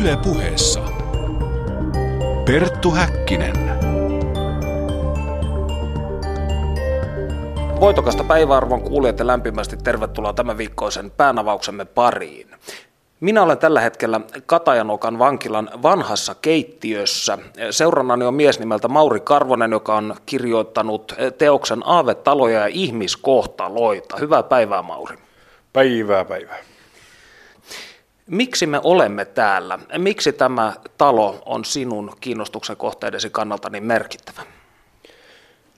Yle puheessa. Perttu Häkkinen. Voitokasta päiväarvon kuulijat ja lämpimästi tervetuloa tämän viikkoisen päänavauksemme pariin. Minä olen tällä hetkellä Katajanokan vankilan vanhassa keittiössä. Seurannani on mies nimeltä Mauri Karvonen, joka on kirjoittanut teoksen Aavetaloja ja ihmiskohtaloita. Hyvää päivää, Mauri. Päivää, päivää. Miksi me olemme täällä? Miksi tämä talo on sinun kiinnostuksen kohteidesi kannalta niin merkittävä?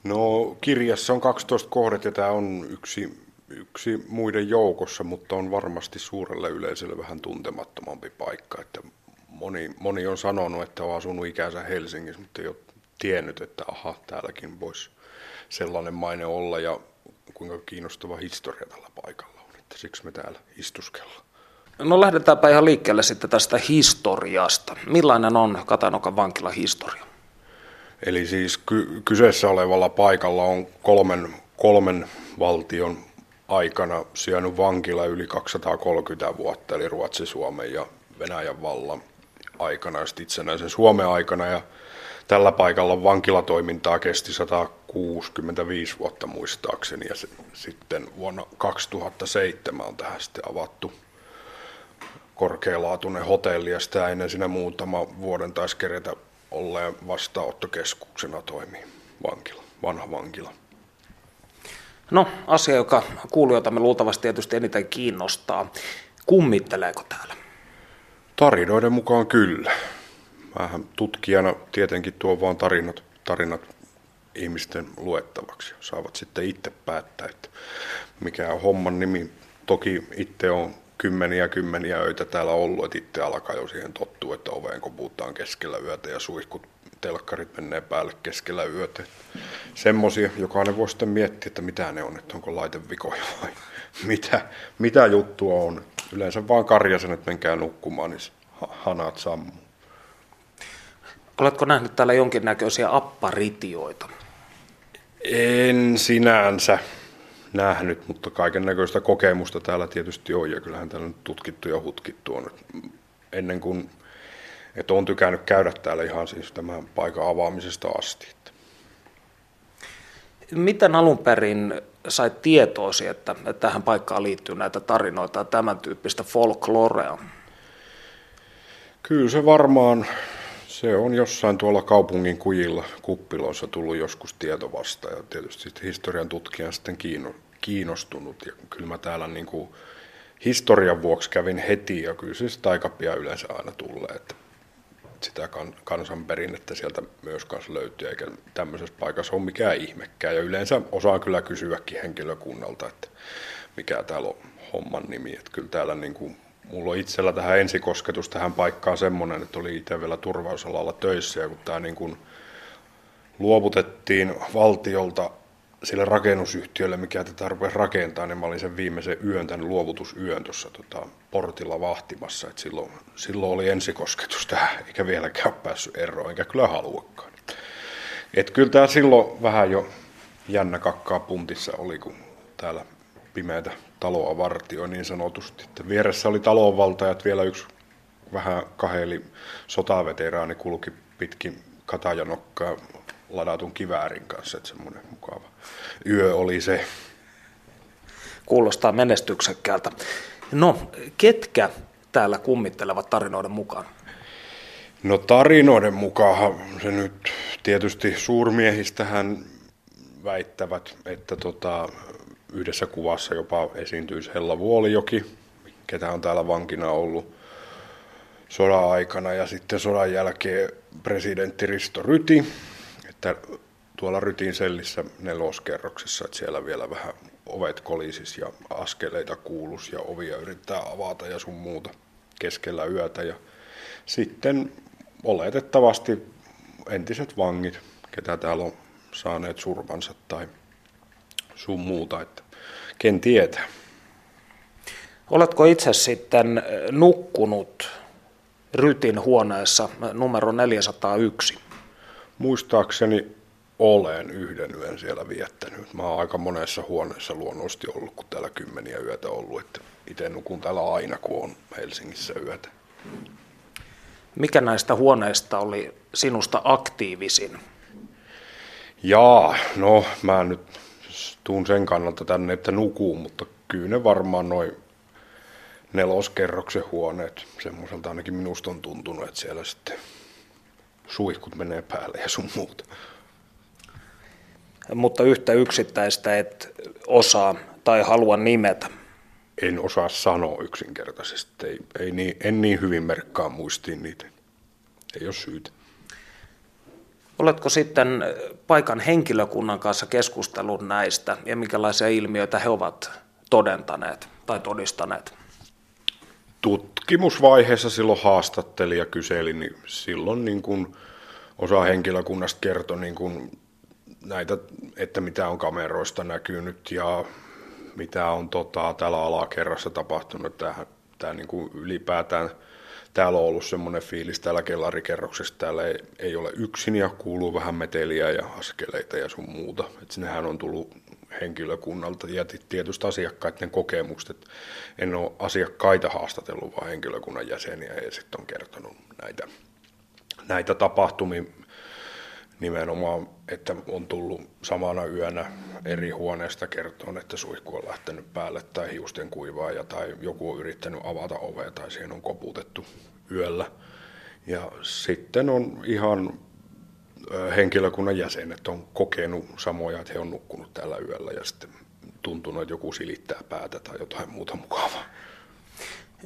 No kirjassa on 12 kohdet ja tämä on yksi, yksi muiden joukossa, mutta on varmasti suurelle yleisölle vähän tuntemattomampi paikka. Että moni, moni on sanonut, että on asunut ikänsä Helsingissä, mutta ei ole tiennyt, että aha, täälläkin voisi sellainen maine olla ja kuinka kiinnostava historia tällä paikalla on. Että siksi me täällä istuskellaan. No lähdetäänpä ihan liikkeelle sitten tästä historiasta. Millainen on Katanokan vankila historia? Eli siis ky- kyseessä olevalla paikalla on kolmen, kolmen valtion aikana sijainnut vankila yli 230 vuotta, eli Ruotsi, Suomen ja Venäjän vallan aikana ja itsenäisen Suomen aikana. Ja tällä paikalla vankilatoimintaa kesti 165 vuotta muistaakseni ja se, sitten vuonna 2007 on tähän sitten avattu korkealaatuinen hotelli ja sitä ennen siinä muutama vuoden taisi kerätä olleen vastaanottokeskuksena toimii vankila, vanha vankila. No, asia, joka kuulijoitamme luultavasti tietysti eniten kiinnostaa. Kummitteleeko täällä? Tarinoiden mukaan kyllä. Vähän tutkijana tietenkin tuo vaan tarinat, tarinat ihmisten luettavaksi. Saavat sitten itse päättää, että mikä on homman nimi. Toki itse on kymmeniä kymmeniä öitä täällä ollut, että itse alkaa jo siihen tottua, että oveen koputaan keskellä yötä ja suihkut telkkarit menee päälle keskellä yötä. Semmoisia, jokainen voi sitten miettiä, että mitä ne on, että onko laitevikoja vai mitä, mitä juttua on. Yleensä vaan karjasen, että menkää nukkumaan, niin hanat sammuu. Oletko nähnyt täällä jonkinnäköisiä apparitioita? En sinänsä nähnyt, mutta kaiken näköistä kokemusta täällä tietysti on ja kyllähän täällä nyt tutkittu ja hutkittu on. Ennen kuin, että on tykännyt käydä täällä ihan siis tämän paikan avaamisesta asti. Miten alun perin sait tietoisi, että, että tähän paikkaan liittyy näitä tarinoita ja tämän tyyppistä folklorea? Kyllä se varmaan, se on jossain tuolla kaupungin kujilla kuppiloissa tullut joskus tieto vasta ja tietysti historian tutkijan sitten kiinnostunut ja kyllä mä täällä niin kuin historian vuoksi kävin heti ja kyllä siis taikapia yleensä aina tulee, että sitä kansanperinnettä sieltä myös kanssa löytyy, eikä tämmöisessä paikassa ole mikään ihmekään. Ja yleensä osaan kyllä kysyäkin henkilökunnalta, että mikä täällä on homman nimi. Että kyllä täällä niin kuin, mulla on itsellä tähän ensikosketus tähän paikkaan semmoinen, että oli itse vielä turvausalalla töissä ja kun tämä niin kuin luovutettiin valtiolta sille rakennusyhtiölle, mikä tätä rupesi rakentaa, niin mä olin sen viimeisen yön, tämän luovutusyön tuossa tota, portilla vahtimassa. Et silloin, silloin oli ensikosketus tähän, eikä vieläkään päässyt eroon, enkä kyllä haluakaan. Et kyllä tämä silloin vähän jo jännä kakkaa puntissa oli, kun täällä pimeätä taloa vartioi niin sanotusti. Että vieressä oli talonvaltajat, vielä yksi vähän kaheli sotaveteraani kulki pitkin katajanokkaa ladatun kiväärin kanssa, että semmoinen mukava yö oli se. Kuulostaa menestyksekkäältä. No, ketkä täällä kummittelevat tarinoiden mukaan? No tarinoiden mukaan se nyt tietysti suurmiehistähän väittävät, että tota, yhdessä kuvassa jopa esiintyisi Hella Vuolijoki, ketä on täällä vankina ollut sodan aikana ja sitten sodan jälkeen presidentti Risto Ryti, tuolla Rytin sellissä neloskerroksessa, että siellä vielä vähän ovet kolisis ja askeleita kuulus ja ovia yrittää avata ja sun muuta keskellä yötä. Ja sitten oletettavasti entiset vangit, ketä täällä on saaneet surmansa tai sun muuta, että ken tietää. Oletko itse sitten nukkunut Rytin huoneessa numero 401? Muistaakseni olen yhden yön siellä viettänyt. Mä oon aika monessa huoneessa luonnollisesti ollut, kun täällä kymmeniä yötä ollut. Että itse nukun täällä aina, kun on Helsingissä yötä. Mikä näistä huoneista oli sinusta aktiivisin? Jaa, no mä nyt tuun sen kannalta tänne, että nukuu, mutta kyllä ne varmaan noin neloskerroksen huoneet, semmoiselta ainakin minusta on tuntunut, että siellä sitten suihkut menee päälle ja sun muuta. Mutta yhtä yksittäistä et osaa tai halua nimetä. En osaa sanoa yksinkertaisesti. Ei, ei niin, en niin hyvin merkkaa muistiin niitä. Ei ole syytä. Oletko sitten paikan henkilökunnan kanssa keskustellut näistä ja minkälaisia ilmiöitä he ovat todentaneet tai todistaneet? Tutkimusvaiheessa silloin haastatteli ja kyseli, niin silloin niin kuin osa henkilökunnasta kertoi niin kuin näitä, että mitä on kameroista näkynyt ja mitä on tota, täällä alakerrassa tapahtunut. Tämähän, tämä niin kuin ylipäätään täällä on ollut semmoinen fiilis täällä kellarikerroksessa, täällä ei, ei ole yksin ja kuuluu vähän meteliä ja askeleita ja sun muuta. Et sinnehän on tullut henkilökunnalta ja tietysti asiakkaiden kokemukset. Et en ole asiakkaita haastatellut, vaan henkilökunnan jäseniä ja sitten on kertonut näitä, näitä tapahtumia nimenomaan, että on tullut samana yönä eri huoneesta kertoon, että suihku on lähtenyt päälle tai hiusten kuivaaja tai joku on yrittänyt avata ovea tai siihen on koputettu yöllä. Ja sitten on ihan henkilökunnan jäsenet on kokenut samoja, että he on nukkunut tällä yöllä ja sitten tuntunut, että joku silittää päätä tai jotain muuta mukavaa.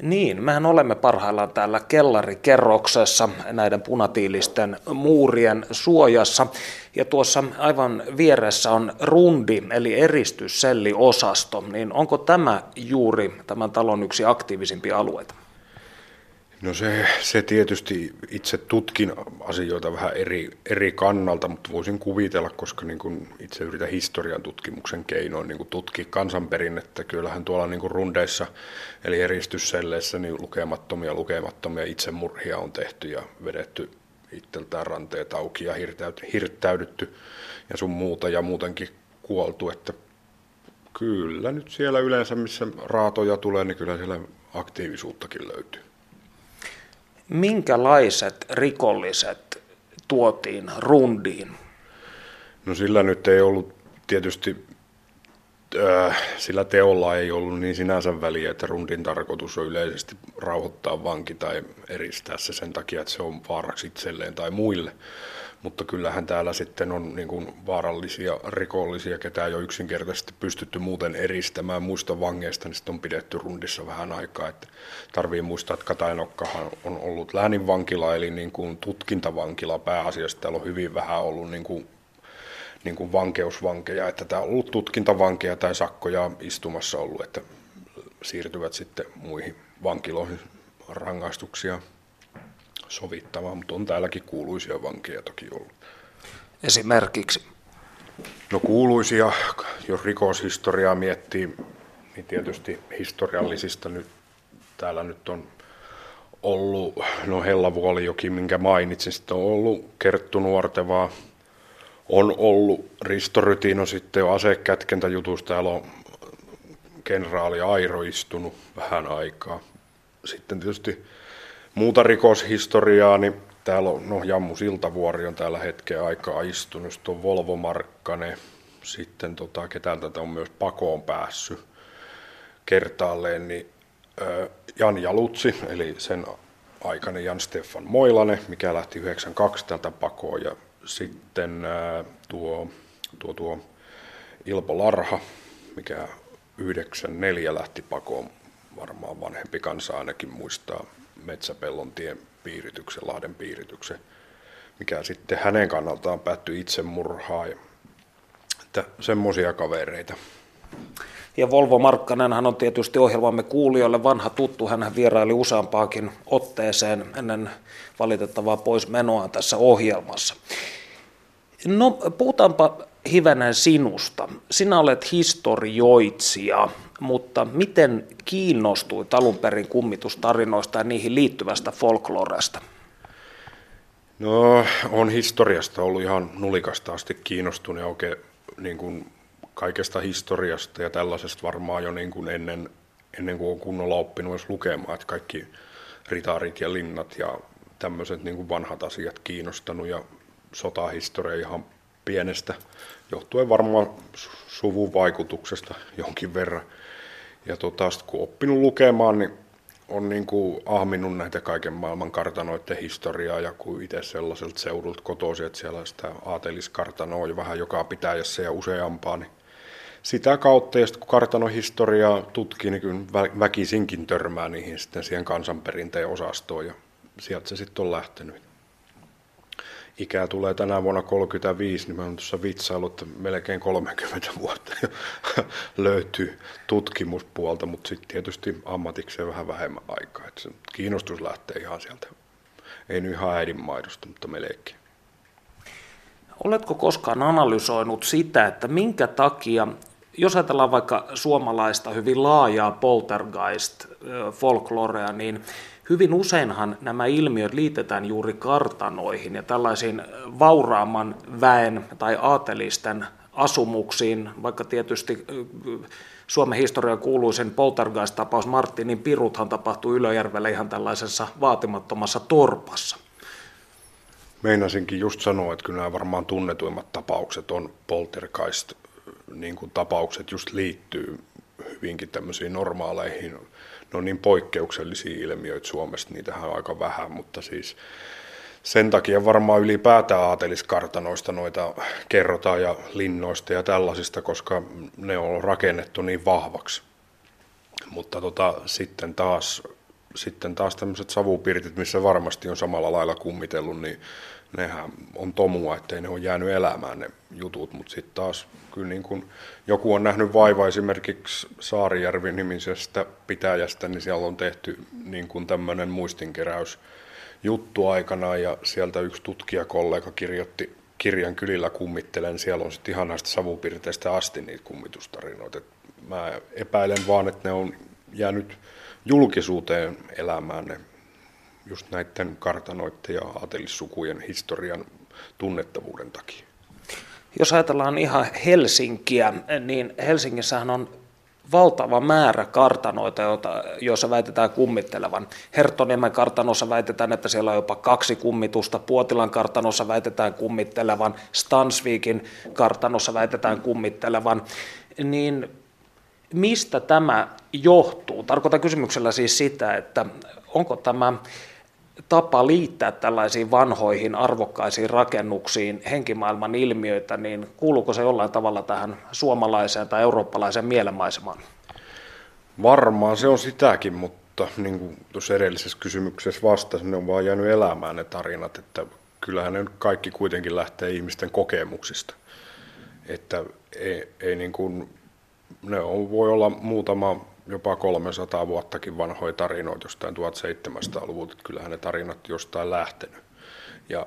Niin, mehän olemme parhaillaan täällä kellarikerroksessa näiden punatiilisten muurien suojassa. Ja tuossa aivan vieressä on rundi, eli eristysselliosasto. Niin onko tämä juuri tämän talon yksi aktiivisimpia alueita? No se, se tietysti itse tutkin asioita vähän eri, eri kannalta, mutta voisin kuvitella, koska niin kuin itse yritän historian tutkimuksen keinoin niin tutkia kansanperinnettä. Kyllähän tuolla niin rundeissa eli eristysselleissä niin lukemattomia lukemattomia itsemurhia on tehty ja vedetty itseltään ranteet auki ja hirttäydytty ja sun muuta ja muutenkin kuoltu, että kyllä nyt siellä yleensä missä raatoja tulee, niin kyllä siellä aktiivisuuttakin löytyy minkälaiset rikolliset tuotiin rundiin? No sillä nyt ei ollut tietysti, äh, sillä teolla ei ollut niin sinänsä väliä, että rundin tarkoitus on yleisesti rauhoittaa vanki tai eristää se sen takia, että se on vaaraksi itselleen tai muille mutta kyllähän täällä sitten on niin kuin vaarallisia rikollisia, ketä ei ole yksinkertaisesti pystytty muuten eristämään muista vangeista, niin sitten on pidetty rundissa vähän aikaa. Että tarvii muistaa, että Katainokkahan on ollut lääninvankila, eli niin kuin tutkintavankila pääasiassa. Täällä on hyvin vähän ollut niin kuin niin kuin vankeusvankeja, että tämä on ollut tutkintavankeja tai sakkoja istumassa ollut, että siirtyvät sitten muihin vankiloihin rangaistuksia sovittamaan, mutta on täälläkin kuuluisia vankeja toki ollut. Esimerkiksi? No kuuluisia, jos rikoshistoriaa miettii, niin tietysti historiallisista nyt täällä nyt on ollut, no Hellavuolijoki, minkä mainitsin, sitten on ollut Kerttu Nuortevaa, on ollut Risto Rytino sitten jo asekätkentäjutusta, täällä on kenraali Airo istunut vähän aikaa. Sitten tietysti muuta rikoshistoriaa, niin täällä on, no Jammu Siltavuori on täällä hetken aikaa istunut, sitten on Volvo Markkanen, sitten tota, ketään tätä on myös pakoon päässyt kertaalleen, niin Jan Jalutsi, eli sen aikainen Jan Stefan Moilanen, mikä lähti 92 tältä pakoon, ja sitten tuo, tuo, tuo Ilpo Larha, mikä 94 lähti pakoon, varmaan vanhempi kansa ainakin muistaa Metsäpellon tien piirityksen, Lahden piirityksen, mikä sitten hänen kannaltaan päättyi itsemurhaan. Että semmoisia kavereita. Ja Volvo Markkanen hän on tietysti ohjelmamme kuulijoille vanha tuttu. Hän vieraili useampaakin otteeseen ennen valitettavaa poismenoa tässä ohjelmassa. No puhutaanpa hivenen sinusta. Sinä olet historioitsija mutta miten kiinnostuit alun perin kummitustarinoista ja niihin liittyvästä folkloresta? No, on historiasta ollut ihan nulikasta asti kiinnostunut ja oikein niin kuin kaikesta historiasta ja tällaisesta varmaan jo niin kuin ennen, ennen kuin on kunnolla oppinut edes lukemaan, että kaikki ritaarit ja linnat ja tämmöiset niin kuin vanhat asiat kiinnostanut ja sotahistoria ihan pienestä, johtuen varmaan suvun vaikutuksesta jonkin verran. Ja tota, kun oppinut lukemaan, niin on niin kuin ahminut näitä kaiken maailman kartanoiden historiaa ja kun itse sellaiselta seudulta kotoisin, että siellä sitä aateliskartanoa jo vähän joka pitäjässä ja useampaa, niin sitä kautta, ja kun kartanon historiaa tutkii, niin kyllä väkisinkin törmää niihin sitten siihen kansanperinteen osastoon ja sieltä se sitten on lähtenyt. Ikää tulee tänä vuonna 35, niin mä oon tuossa vitsailut, että melkein 30 vuotta löytyy tutkimuspuolta, mutta sitten tietysti ammatikseen vähän vähemmän aikaa. Että se kiinnostus lähtee ihan sieltä, ei nyt ihan äidinmaidosta, mutta melkein. Oletko koskaan analysoinut sitä, että minkä takia jos ajatellaan vaikka suomalaista hyvin laajaa poltergeist-folklorea, niin hyvin useinhan nämä ilmiöt liitetään juuri kartanoihin ja tällaisiin vauraamman väen tai aatelisten asumuksiin, vaikka tietysti Suomen historian kuuluisin poltergeist-tapaus Martinin piruthan tapahtui Ylöjärvellä ihan tällaisessa vaatimattomassa torpassa. Meinasinkin just sanoa, että kyllä nämä varmaan tunnetuimmat tapaukset on poltergeist niin kuin tapaukset just liittyy hyvinkin tämmöisiin normaaleihin, ne on niin poikkeuksellisia ilmiöitä Suomesta, niitähän on aika vähän, mutta siis sen takia varmaan ylipäätään aateliskartanoista noita kerrotaan ja linnoista ja tällaisista, koska ne on rakennettu niin vahvaksi. Mutta tota, sitten taas sitten taas tämmöiset savupirtit, missä varmasti on samalla lailla kummitellut, niin nehän on tomua, ettei ne ole jäänyt elämään ne jutut, mutta sitten taas kyllä niin kun joku on nähnyt vaivaa esimerkiksi Saarijärvin nimisestä pitäjästä, niin siellä on tehty niin kuin tämmöinen muistinkeräys juttu aikana ja sieltä yksi tutkijakollega kirjoitti kirjan Kylillä kummittelen, siellä on sitten ihan näistä savupirteistä asti niitä kummitustarinoita. Et mä epäilen vaan, että ne on jäänyt julkisuuteen elämään ne just näiden kartanoiden ja aatelissukujen historian tunnettavuuden takia. Jos ajatellaan ihan Helsinkiä, niin Helsingissähän on valtava määrä kartanoita, joissa väitetään kummittelevan. Herttoniemen kartanossa väitetään, että siellä on jopa kaksi kummitusta, Puotilan kartanossa väitetään kummittelevan, Stansvikin kartanossa väitetään kummittelevan. Niin mistä tämä johtuu? Tarkoitan kysymyksellä siis sitä, että onko tämä tapa liittää tällaisiin vanhoihin arvokkaisiin rakennuksiin henkimaailman ilmiöitä, niin kuuluuko se jollain tavalla tähän suomalaiseen tai eurooppalaiseen mielenmaisemaan? Varmaan se on sitäkin, mutta niin kuin tuossa edellisessä kysymyksessä vastasin, ne on vaan jäänyt elämään ne tarinat, että kyllähän ne kaikki kuitenkin lähtee ihmisten kokemuksista. Että ei, ei niin kuin, ne on, voi olla muutama jopa 300 vuottakin vanhoja tarinoita jostain 1700-luvulta, että kyllähän ne tarinat jostain lähtenyt. Ja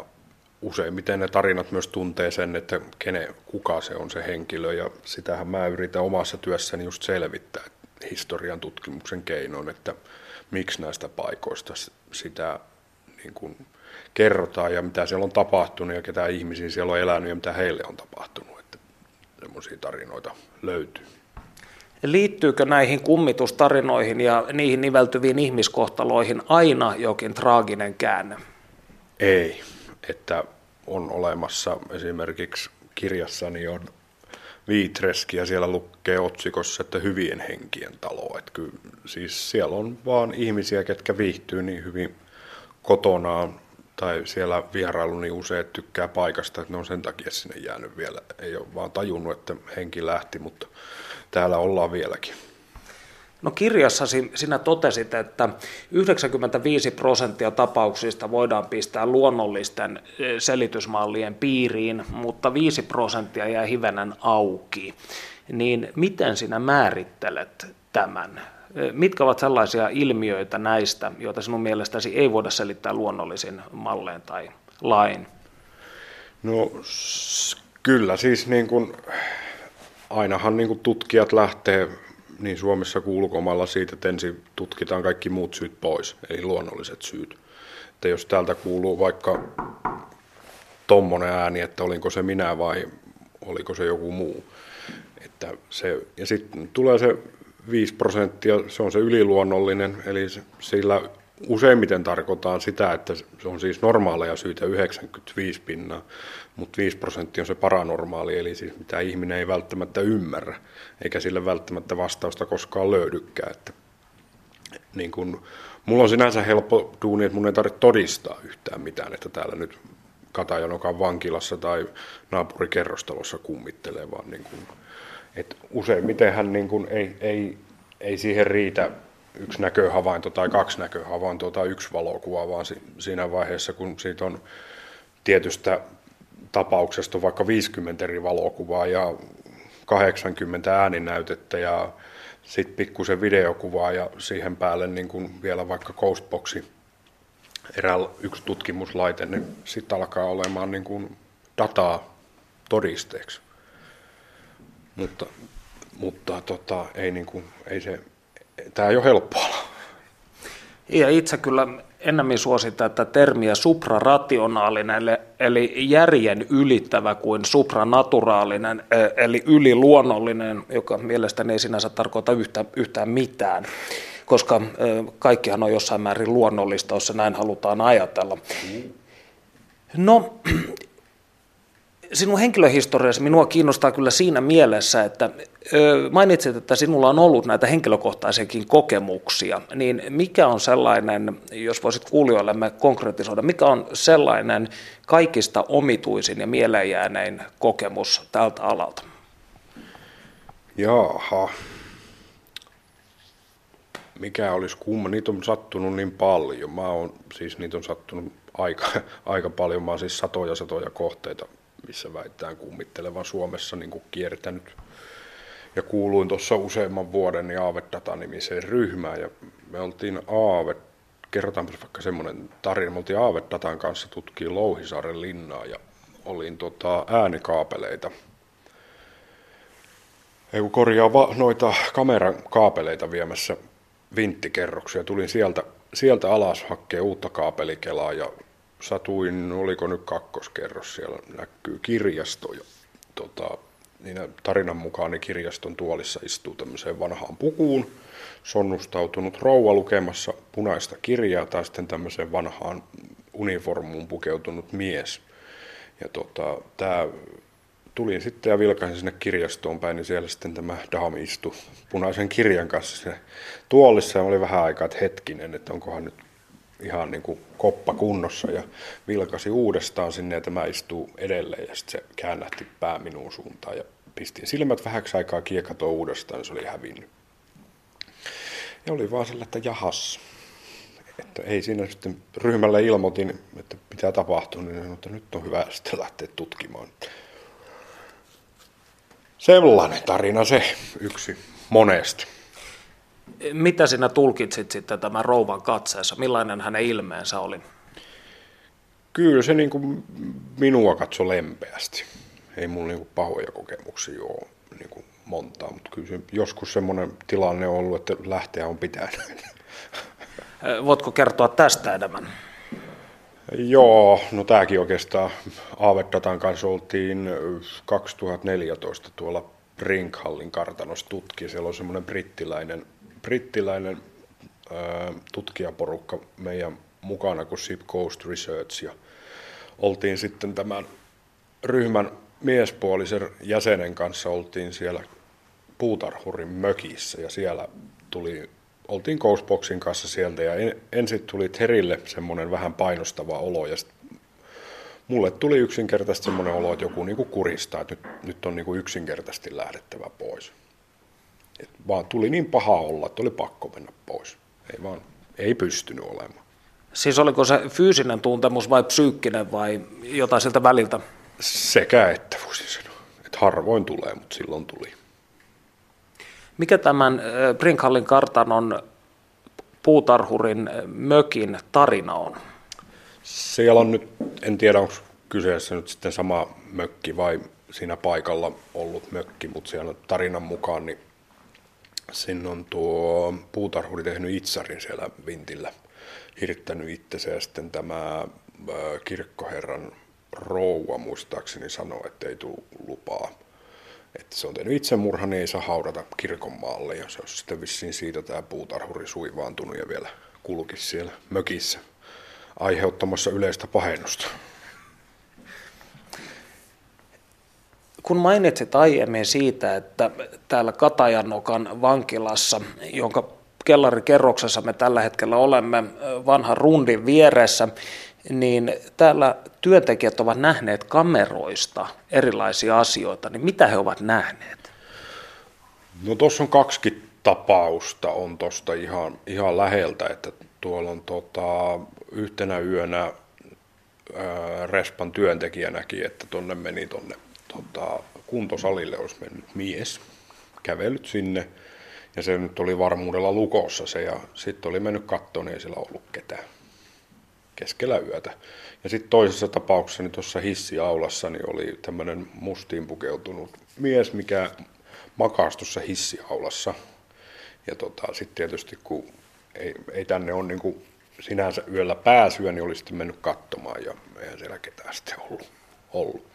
useimmiten ne tarinat myös tuntee sen, että kene, kuka se on se henkilö, ja sitähän mä yritän omassa työssäni just selvittää historian tutkimuksen keinoin, että miksi näistä paikoista sitä niin kuin kerrotaan ja mitä siellä on tapahtunut ja ketä ihmisiä siellä on elänyt ja mitä heille on tapahtunut, että semmoisia tarinoita löytyy. Liittyykö näihin kummitustarinoihin ja niihin niveltyviin ihmiskohtaloihin aina jokin traaginen käänne? Ei, että on olemassa esimerkiksi kirjassani on Viitreski ja siellä lukee otsikossa, että hyvien henkien talo. Että kyllä, siis siellä on vaan ihmisiä, ketkä viihtyy niin hyvin kotonaan tai siellä vierailu niin usein tykkää paikasta, että ne on sen takia sinne jäänyt vielä. Ei ole vaan tajunnut, että henki lähti, mutta täällä ollaan vieläkin. No kirjassasi sinä totesit, että 95 prosenttia tapauksista voidaan pistää luonnollisten e, selitysmallien piiriin, mutta 5 prosenttia jää hivenen auki. Niin miten sinä määrittelet tämän? E, mitkä ovat sellaisia ilmiöitä näistä, joita sinun mielestäsi ei voida selittää luonnollisin malleen tai lain? No kyllä, siis niin kuin ainahan niin kuin tutkijat lähtee niin Suomessa kuin ulkomailla siitä, että ensin tutkitaan kaikki muut syyt pois, eli luonnolliset syyt. Että jos täältä kuuluu vaikka tommonen ääni, että olinko se minä vai oliko se joku muu. Että se, ja sitten tulee se 5 prosenttia, se on se yliluonnollinen, eli sillä useimmiten tarkoitaan sitä, että se on siis normaaleja syitä 95 pinnaa, mutta 5 prosenttia on se paranormaali, eli siis mitä ihminen ei välttämättä ymmärrä, eikä sille välttämättä vastausta koskaan löydykään. Että, niin kun, mulla on sinänsä helppo duuni, että mun ei tarvitse todistaa yhtään mitään, että täällä nyt Katajanokan vankilassa tai naapurikerrostalossa kummittelee, vaan niin kun, että useimmiten hän niin kun ei, ei, ei siihen riitä yksi näköhavainto tai kaksi näköhavaintoa tai yksi valokuva, vaan siinä vaiheessa, kun siitä on tietystä tapauksesta on vaikka 50 eri valokuvaa ja 80 ääninäytettä ja sitten pikkusen videokuvaa ja siihen päälle niin kuin vielä vaikka Ghostboxi, erää yksi tutkimuslaite, niin sitten alkaa olemaan niin kuin dataa todisteeksi. Mutta, mutta tota, ei, niin kuin, ei se, tämä ei ole helppoa. Ja itse kyllä ennemmin suosittaa tätä termiä suprarationaalinen, eli järjen ylittävä kuin supranaturaalinen, e, eli yliluonnollinen, joka mielestäni ei sinänsä tarkoita yhtä, yhtään mitään koska e, kaikkihan on jossain määrin luonnollista, jos se näin halutaan ajatella. No, sinun henkilöhistoriasi minua kiinnostaa kyllä siinä mielessä, että mainitsit, että sinulla on ollut näitä henkilökohtaisiakin kokemuksia, niin mikä on sellainen, jos voisit kuulijoillemme konkretisoida, mikä on sellainen kaikista omituisin ja mieleenjäänein kokemus tältä alalta? Jaha. Mikä olisi kumma? Niitä on sattunut niin paljon. Mä oon, siis niitä on sattunut aika, aika paljon. Mä oon siis satoja satoja kohteita missä väittään kummittelevan Suomessa niin kuin kiertänyt. Ja kuuluin tuossa useamman vuoden niin Aavedata-nimiseen ryhmään ja me oltiin Aave, kerrotaanpa vaikka semmoinen tarina, me oltiin Aavedatan kanssa tutkii Louhisaaren linnaa ja olin tota äänikaapeleita ei korjaa va- noita kameran kaapeleita viemässä vinttikerroksia. Tulin sieltä, sieltä alas hakkeen uutta kaapelikelaa ja satuin, oliko nyt kakkoskerros, siellä näkyy kirjasto. Ja, tota, niin tarinan mukaan niin kirjaston tuolissa istuu tämmöiseen vanhaan pukuun, sonnustautunut rouva lukemassa punaista kirjaa tai sitten tämmöiseen vanhaan uniformuun pukeutunut mies. Ja tota, tämä tulin sitten ja vilkaisin sinne kirjastoon päin, niin siellä sitten tämä daami istui punaisen kirjan kanssa tuolissa ja oli vähän aikaa, että hetkinen, että onkohan nyt ihan niin kuin koppa kunnossa ja vilkasi uudestaan sinne ja tämä istuu edelleen ja sitten se käännähti pää minun suuntaan ja pistin silmät vähäksi aikaa kiekatoa uudestaan se oli hävinnyt. Ja oli vaan sillä, että jahas. Että ei siinä sitten ryhmälle ilmoitin, että mitä tapahtuu, niin sanoin, että nyt on hyvä sitten lähteä tutkimaan. Sellainen tarina se, yksi monesti. Mitä sinä tulkitsit sitten tämän rouvan katseessa? Millainen hänen ilmeensä oli? Kyllä se niin kuin minua katsoi lempeästi. Ei mulla niin kuin pahoja kokemuksia ole niin kuin montaa, mutta kyllä se joskus semmoinen tilanne on ollut, että lähteä on pitänyt. Voitko kertoa tästä enemmän? Joo, no tämäkin oikeastaan Aavedatan kanssa oltiin 2014 tuolla Brinkhallin kartanossa tutki. Siellä on semmoinen brittiläinen brittiläinen ää, tutkijaporukka meidän mukana kuin Ship Coast Research ja oltiin sitten tämän ryhmän miespuolisen jäsenen kanssa oltiin siellä puutarhurin mökissä ja siellä tuli, oltiin Ghostboxin kanssa sieltä ja en, ensin tuli Terille semmoinen vähän painostava olo ja mulle tuli yksinkertaisesti semmoinen olo, että joku niinku kuristaa, että nyt, nyt on niinku yksinkertaisesti lähdettävä pois. Et vaan tuli niin paha olla, että oli pakko mennä pois. Ei vaan, ei pystynyt olemaan. Siis oliko se fyysinen tuntemus vai psyykkinen vai jotain siltä väliltä? Sekä että voisin sanoa. Että harvoin tulee, mutta silloin tuli. Mikä tämän Brinkhallin kartanon puutarhurin mökin tarina on? Siellä on nyt, en tiedä onko kyseessä nyt sitten sama mökki vai siinä paikalla ollut mökki, mutta siellä tarinan mukaan niin Sinne on tuo puutarhuri tehnyt itsarin siellä vintillä, hirttänyt itsensä ja sitten tämä kirkkoherran rouva muistaakseni sanoi, että ei tule lupaa. Että se on tehnyt itsemurhan, niin ei saa haudata kirkon maalle ja se on sitten vissiin siitä tämä puutarhuri suivaantunut ja vielä kulkisi siellä mökissä aiheuttamassa yleistä pahennusta. Kun mainitsit aiemmin siitä, että täällä Katajanokan vankilassa, jonka kellarikerroksessa me tällä hetkellä olemme vanhan rundin vieressä, niin täällä työntekijät ovat nähneet kameroista erilaisia asioita, niin mitä he ovat nähneet? No tuossa on kaksi tapausta on tuosta ihan, ihan läheltä, että tuolla on tota, yhtenä yönä ää, Respan työntekijä näki, että tonne meni tonne tota, kuntosalille olisi mennyt mies, kävellyt sinne ja se nyt oli varmuudella lukossa se ja sitten oli mennyt kattoon, ei siellä ollut ketään keskellä yötä. Ja sitten toisessa tapauksessa niin tuossa hissiaulassa niin oli tämmöinen mustiin pukeutunut mies, mikä makasi tuossa hissiaulassa. Ja tota, sitten tietysti kun ei, ei tänne ole niin sinänsä yöllä pääsyä, niin oli sitten mennyt katsomaan ja eihän siellä ketään sitten ollut. ollut.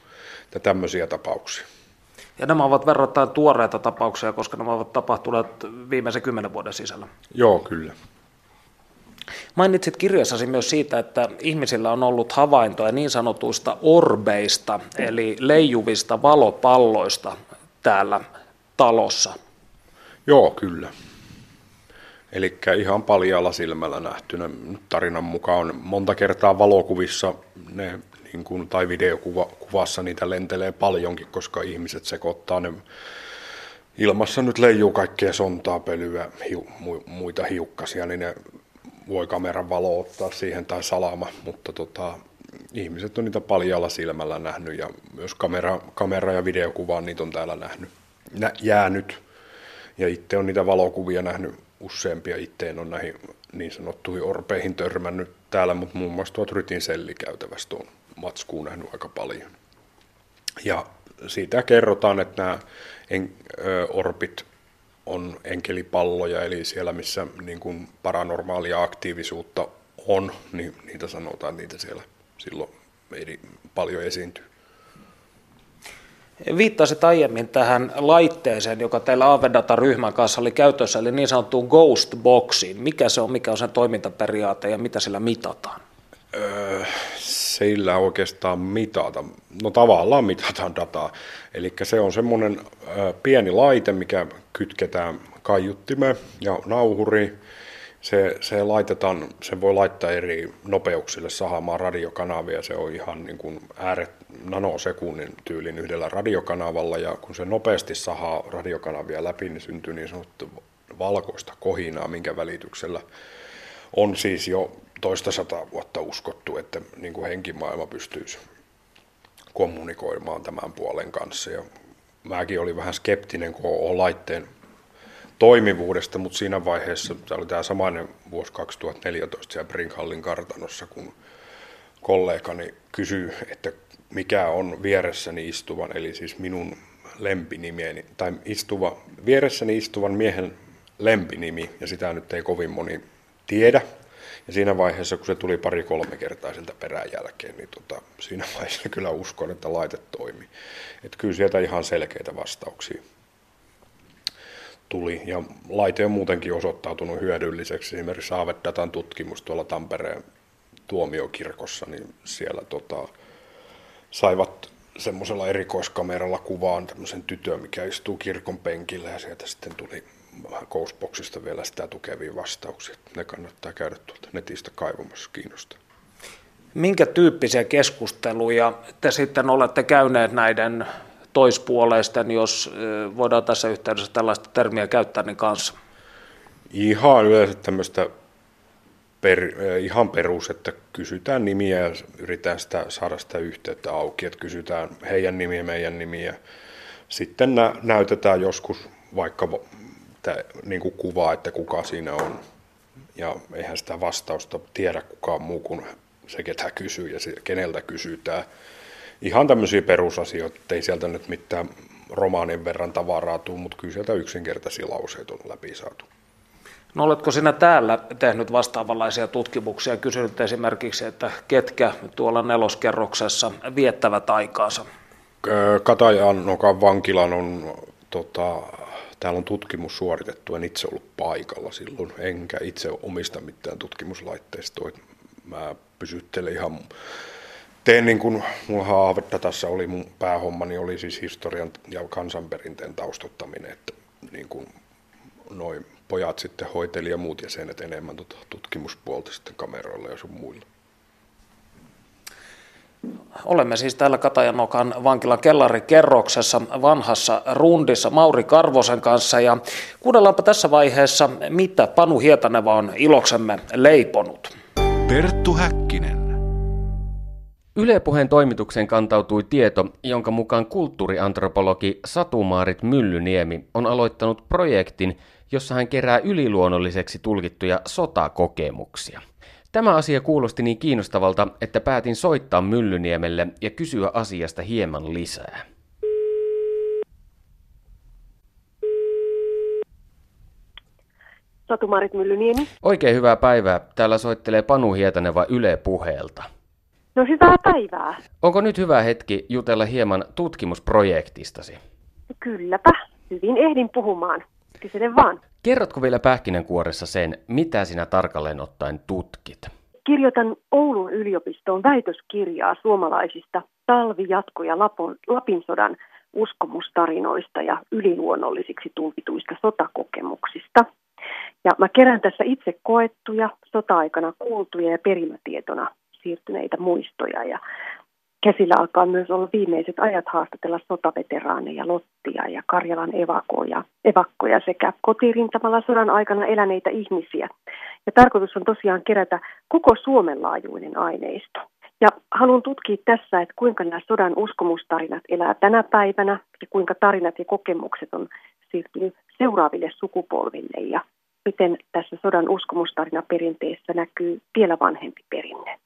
Ja tämmöisiä tapauksia. Ja nämä ovat verrattain tuoreita tapauksia, koska nämä ovat tapahtuneet viimeisen kymmenen vuoden sisällä. Joo, kyllä. Mainitsit kirjassasi myös siitä, että ihmisillä on ollut havaintoja niin sanotuista orbeista, eli leijuvista valopalloista täällä talossa. Joo, kyllä. Eli ihan paljalla silmällä nähtynä. Tarinan mukaan monta kertaa valokuvissa ne, niin kuin, tai videokuvassa niitä lentelee paljonkin, koska ihmiset sekoittaa ne. Ilmassa nyt leijuu kaikkea sontaa, pölyä, hiu, muita hiukkasia, niin ne voi kameran valo ottaa siihen tai salama, mutta tota, ihmiset on niitä paljalla silmällä nähnyt ja myös kamera, kamera ja videokuvaa niitä on täällä nähnyt, nä, jäänyt. Ja itse on niitä valokuvia nähnyt useampia, itse ole näihin niin sanottuihin orpeihin törmännyt täällä, mutta muun muassa tuot Rytin sellikäytävästä on matskuun nähnyt aika paljon. Ja siitä kerrotaan, että nämä en, ö, orpit on enkelipalloja, eli siellä missä niin kuin paranormaalia aktiivisuutta on, niin niitä sanotaan, että niitä siellä silloin ei paljon esiintyy. Viittasit aiemmin tähän laitteeseen, joka teillä Avedata-ryhmän kanssa oli käytössä, eli niin sanottuun Ghost Boxiin. Mikä se on, mikä on sen toimintaperiaate ja mitä sillä mitataan? Öö, sillä oikeastaan mitata. No tavallaan mitataan dataa. Eli se on semmoinen öö, pieni laite, mikä kytketään kaiuttimeen ja nauhuri. Se, se, laitetaan, se voi laittaa eri nopeuksille sahaamaan radiokanavia. Se on ihan niin kuin ääret, nanosekunnin tyylin yhdellä radiokanavalla. Ja kun se nopeasti sahaa radiokanavia läpi, niin syntyy niin sanottu valkoista kohinaa, minkä välityksellä on siis jo toista sataa vuotta uskottu, että niin kuin henkimaailma pystyisi kommunikoimaan tämän puolen kanssa. Ja mäkin olin vähän skeptinen koko laitteen toimivuudesta, mutta siinä vaiheessa, tämä oli tämä samainen vuosi 2014 siellä Brinkhallin kartanossa, kun kollegani kysyi, että mikä on vieressäni istuvan, eli siis minun lempinimieni, tai istuva, vieressäni istuvan miehen lempinimi, ja sitä nyt ei kovin moni tiedä, ja siinä vaiheessa, kun se tuli pari-kolme kertaa siltä perään jälkeen, niin tota, siinä vaiheessa kyllä uskon, että laite toimii. Että kyllä sieltä ihan selkeitä vastauksia tuli. Ja laite on muutenkin osoittautunut hyödylliseksi. Esimerkiksi Aavedatan tutkimus tuolla Tampereen tuomiokirkossa, niin siellä tota, saivat semmoisella erikoiskameralla kuvaan tämmöisen tytön, mikä istuu kirkon penkillä ja sieltä sitten tuli Ghostboxista vielä sitä tukevia vastauksia. Ne kannattaa käydä tuolta netistä kaivamassa kiinnostaa. Minkä tyyppisiä keskusteluja te sitten olette käyneet näiden toispuoleisten, jos voidaan tässä yhteydessä tällaista termiä käyttää, niin kanssa? Ihan yleensä tämmöistä per, ihan perus, että kysytään nimiä ja yritetään sitä, saada sitä yhteyttä auki, että kysytään heidän nimiä, meidän nimiä. Sitten nä, näytetään joskus vaikka että, niin kuin kuvaa, että kuka siinä on. Ja eihän sitä vastausta tiedä kukaan muu kuin se, ketä kysyy ja se, keneltä kysytään. Ihan tämmöisiä perusasioita, että ei sieltä nyt mitään romaanin verran tavaraa tule, mutta kyllä sieltä yksinkertaisia lauseita on läpi saatu. No oletko sinä täällä tehnyt vastaavanlaisia tutkimuksia, kysynyt esimerkiksi, että ketkä tuolla neloskerroksessa viettävät aikaansa? Katajanokan vankilan on tota, täällä on tutkimus suoritettu, en itse ollut paikalla silloin, enkä itse omista mitään tutkimuslaitteistoa. Mä pysyttelen ihan, teen niin kuin, mulla haavetta tässä oli mun päähommani, oli siis historian ja kansanperinteen taustottaminen, että niin kuin noin pojat sitten hoiteli ja muut jäsenet enemmän tuota tutkimuspuolta sitten kameroilla ja sun muilla. Olemme siis täällä Katajanokan vankilan kellarikerroksessa vanhassa rundissa Mauri Karvosen kanssa ja kuunnellaanpa tässä vaiheessa, mitä Panu Hietaneva on iloksemme leiponut. Perttu Häkkinen. Yle Puheen toimitukseen kantautui tieto, jonka mukaan kulttuuriantropologi Satumaarit Myllyniemi on aloittanut projektin, jossa hän kerää yliluonnolliseksi tulkittuja sotakokemuksia – Tämä asia kuulosti niin kiinnostavalta, että päätin soittaa Myllyniemelle ja kysyä asiasta hieman lisää. Satu-Marit Myllyniemi. Oikein hyvää päivää. Täällä soittelee Panu Hietaneva Yle puheelta. No hyvää päivää. Onko nyt hyvä hetki jutella hieman tutkimusprojektistasi? Kylläpä. Hyvin ehdin puhumaan. Kysele vaan. Kerrotko vielä pähkinänkuoressa sen, mitä sinä tarkalleen ottaen tutkit? Kirjoitan Oulun yliopistoon väitöskirjaa suomalaisista talvijatko- ja Lapon, Lapin sodan uskomustarinoista ja yliluonnollisiksi tulkituista sotakokemuksista. Ja mä kerään tässä itse koettuja, sota-aikana kuultuja ja perimätietona siirtyneitä muistoja. Ja Käsillä alkaa myös olla viimeiset ajat haastatella sotaveteraaneja, Lottia ja Karjalan evakoja, evakkoja sekä kotirintamalla sodan aikana eläneitä ihmisiä. Ja tarkoitus on tosiaan kerätä koko Suomen laajuinen aineisto. Ja haluan tutkia tässä, että kuinka nämä sodan uskomustarinat elää tänä päivänä ja kuinka tarinat ja kokemukset on siirtynyt seuraaville sukupolville ja miten tässä sodan uskomustarina perinteessä näkyy vielä vanhempi perinne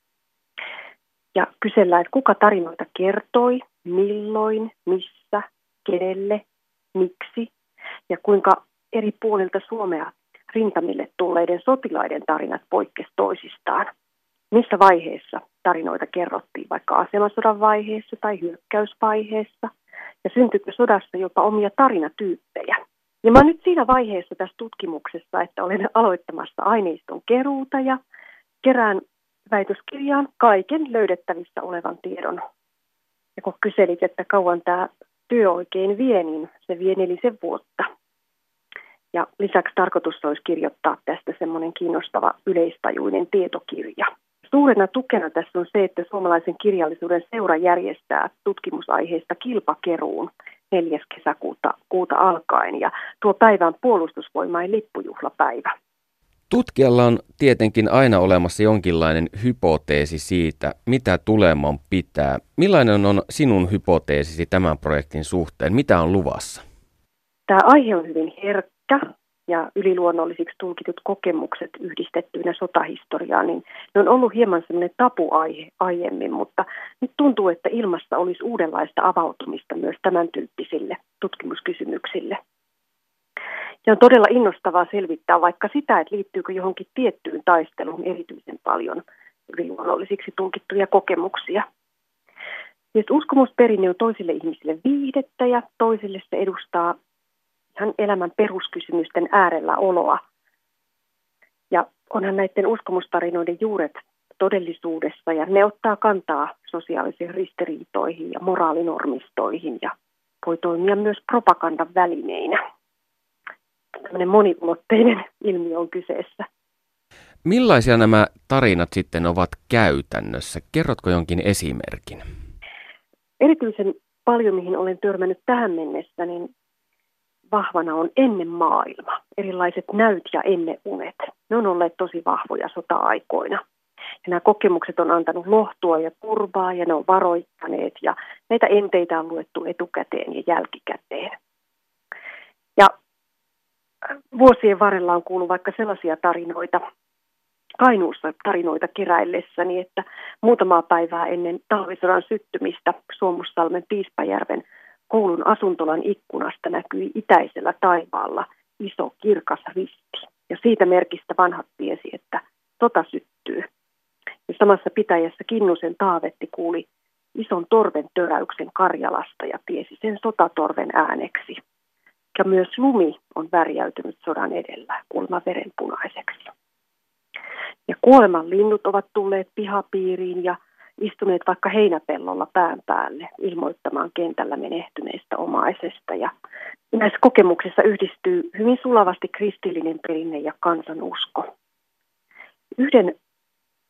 ja kysellään, että kuka tarinoita kertoi, milloin, missä, kenelle, miksi ja kuinka eri puolilta Suomea rintamille tulleiden sotilaiden tarinat poikkesi toisistaan. Missä vaiheessa tarinoita kerrottiin, vaikka asemasodan vaiheessa tai hyökkäysvaiheessa, ja syntyykö sodassa jopa omia tarinatyyppejä. Ja mä oon nyt siinä vaiheessa tässä tutkimuksessa, että olen aloittamassa aineiston keruuta ja kerään väitöskirjaan kaiken löydettävissä olevan tiedon. Ja kun kyselit, että kauan tämä työ oikein vie, niin se vie nelisen vuotta. Ja lisäksi tarkoitus olisi kirjoittaa tästä semmoinen kiinnostava yleistajuinen tietokirja. Suurena tukena tässä on se, että suomalaisen kirjallisuuden seura järjestää tutkimusaiheesta kilpakeruun 4. kesäkuuta kuuta alkaen ja tuo päivän puolustusvoimain lippujuhlapäivä. Tutkijalla on tietenkin aina olemassa jonkinlainen hypoteesi siitä, mitä tulemaan pitää. Millainen on sinun hypoteesisi tämän projektin suhteen? Mitä on luvassa? Tämä aihe on hyvin herkkä ja yliluonnollisiksi tulkitut kokemukset yhdistettyinä sotahistoriaan, niin ne on ollut hieman sellainen tapuaihe aiemmin, mutta nyt tuntuu, että ilmassa olisi uudenlaista avautumista myös tämän tyyppisille tutkimuskysymyksille. Ja on todella innostavaa selvittää vaikka sitä, että liittyykö johonkin tiettyyn taisteluun erityisen paljon yliluonnollisiksi tulkittuja kokemuksia. Jos uskomusperinne on toisille ihmisille viihdettä ja toisille se edustaa ihan elämän peruskysymysten äärellä oloa. Ja onhan näiden uskomustarinoiden juuret todellisuudessa ja ne ottaa kantaa sosiaalisiin ristiriitoihin ja moraalinormistoihin ja voi toimia myös propagandan välineinä tämmöinen moniulotteinen ilmiö on kyseessä. Millaisia nämä tarinat sitten ovat käytännössä? Kerrotko jonkin esimerkin? Erityisen paljon, mihin olen törmännyt tähän mennessä, niin vahvana on ennen maailma. Erilaiset näyt ja ennen unet. Ne on olleet tosi vahvoja sota-aikoina. Ja nämä kokemukset on antanut lohtua ja turvaa ja ne on varoittaneet ja näitä enteitä on luettu etukäteen ja jälkikäteen. Vuosien varrella on kuullut vaikka sellaisia tarinoita, Kainuussa tarinoita keräillessäni, että muutamaa päivää ennen talvisodan syttymistä Suomussalmen Piispajärven koulun asuntolan ikkunasta näkyi itäisellä taivaalla iso kirkas risti. Ja siitä merkistä vanhat tiesi, että sota syttyy. Ja samassa pitäjässä Kinnusen taavetti kuuli ison torven töräyksen Karjalasta ja tiesi sen sotatorven ääneksi Ja myös lumi on värjäytynyt sodan edellä kulma verenpunaiseksi. Ja kuoleman linnut ovat tulleet pihapiiriin ja istuneet vaikka heinäpellolla pään päälle ilmoittamaan kentällä menehtyneestä omaisesta. Ja näissä kokemuksissa yhdistyy hyvin sulavasti kristillinen perinne ja kansanusko. Yhden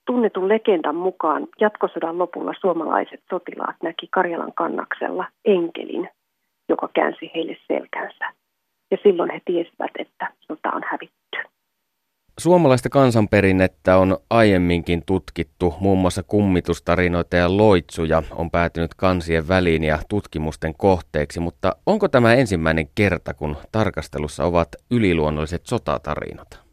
tunnetun legendan mukaan jatkosodan lopulla suomalaiset sotilaat näki Karjalan kannaksella enkelin, joka käänsi heille selkänsä. Ja silloin he tiesivät, että sota on hävitty. Suomalaista kansanperinnettä on aiemminkin tutkittu, muun muassa kummitustarinoita ja loitsuja on päätynyt kansien väliin ja tutkimusten kohteeksi, mutta onko tämä ensimmäinen kerta, kun tarkastelussa ovat yliluonnolliset sotatarinat?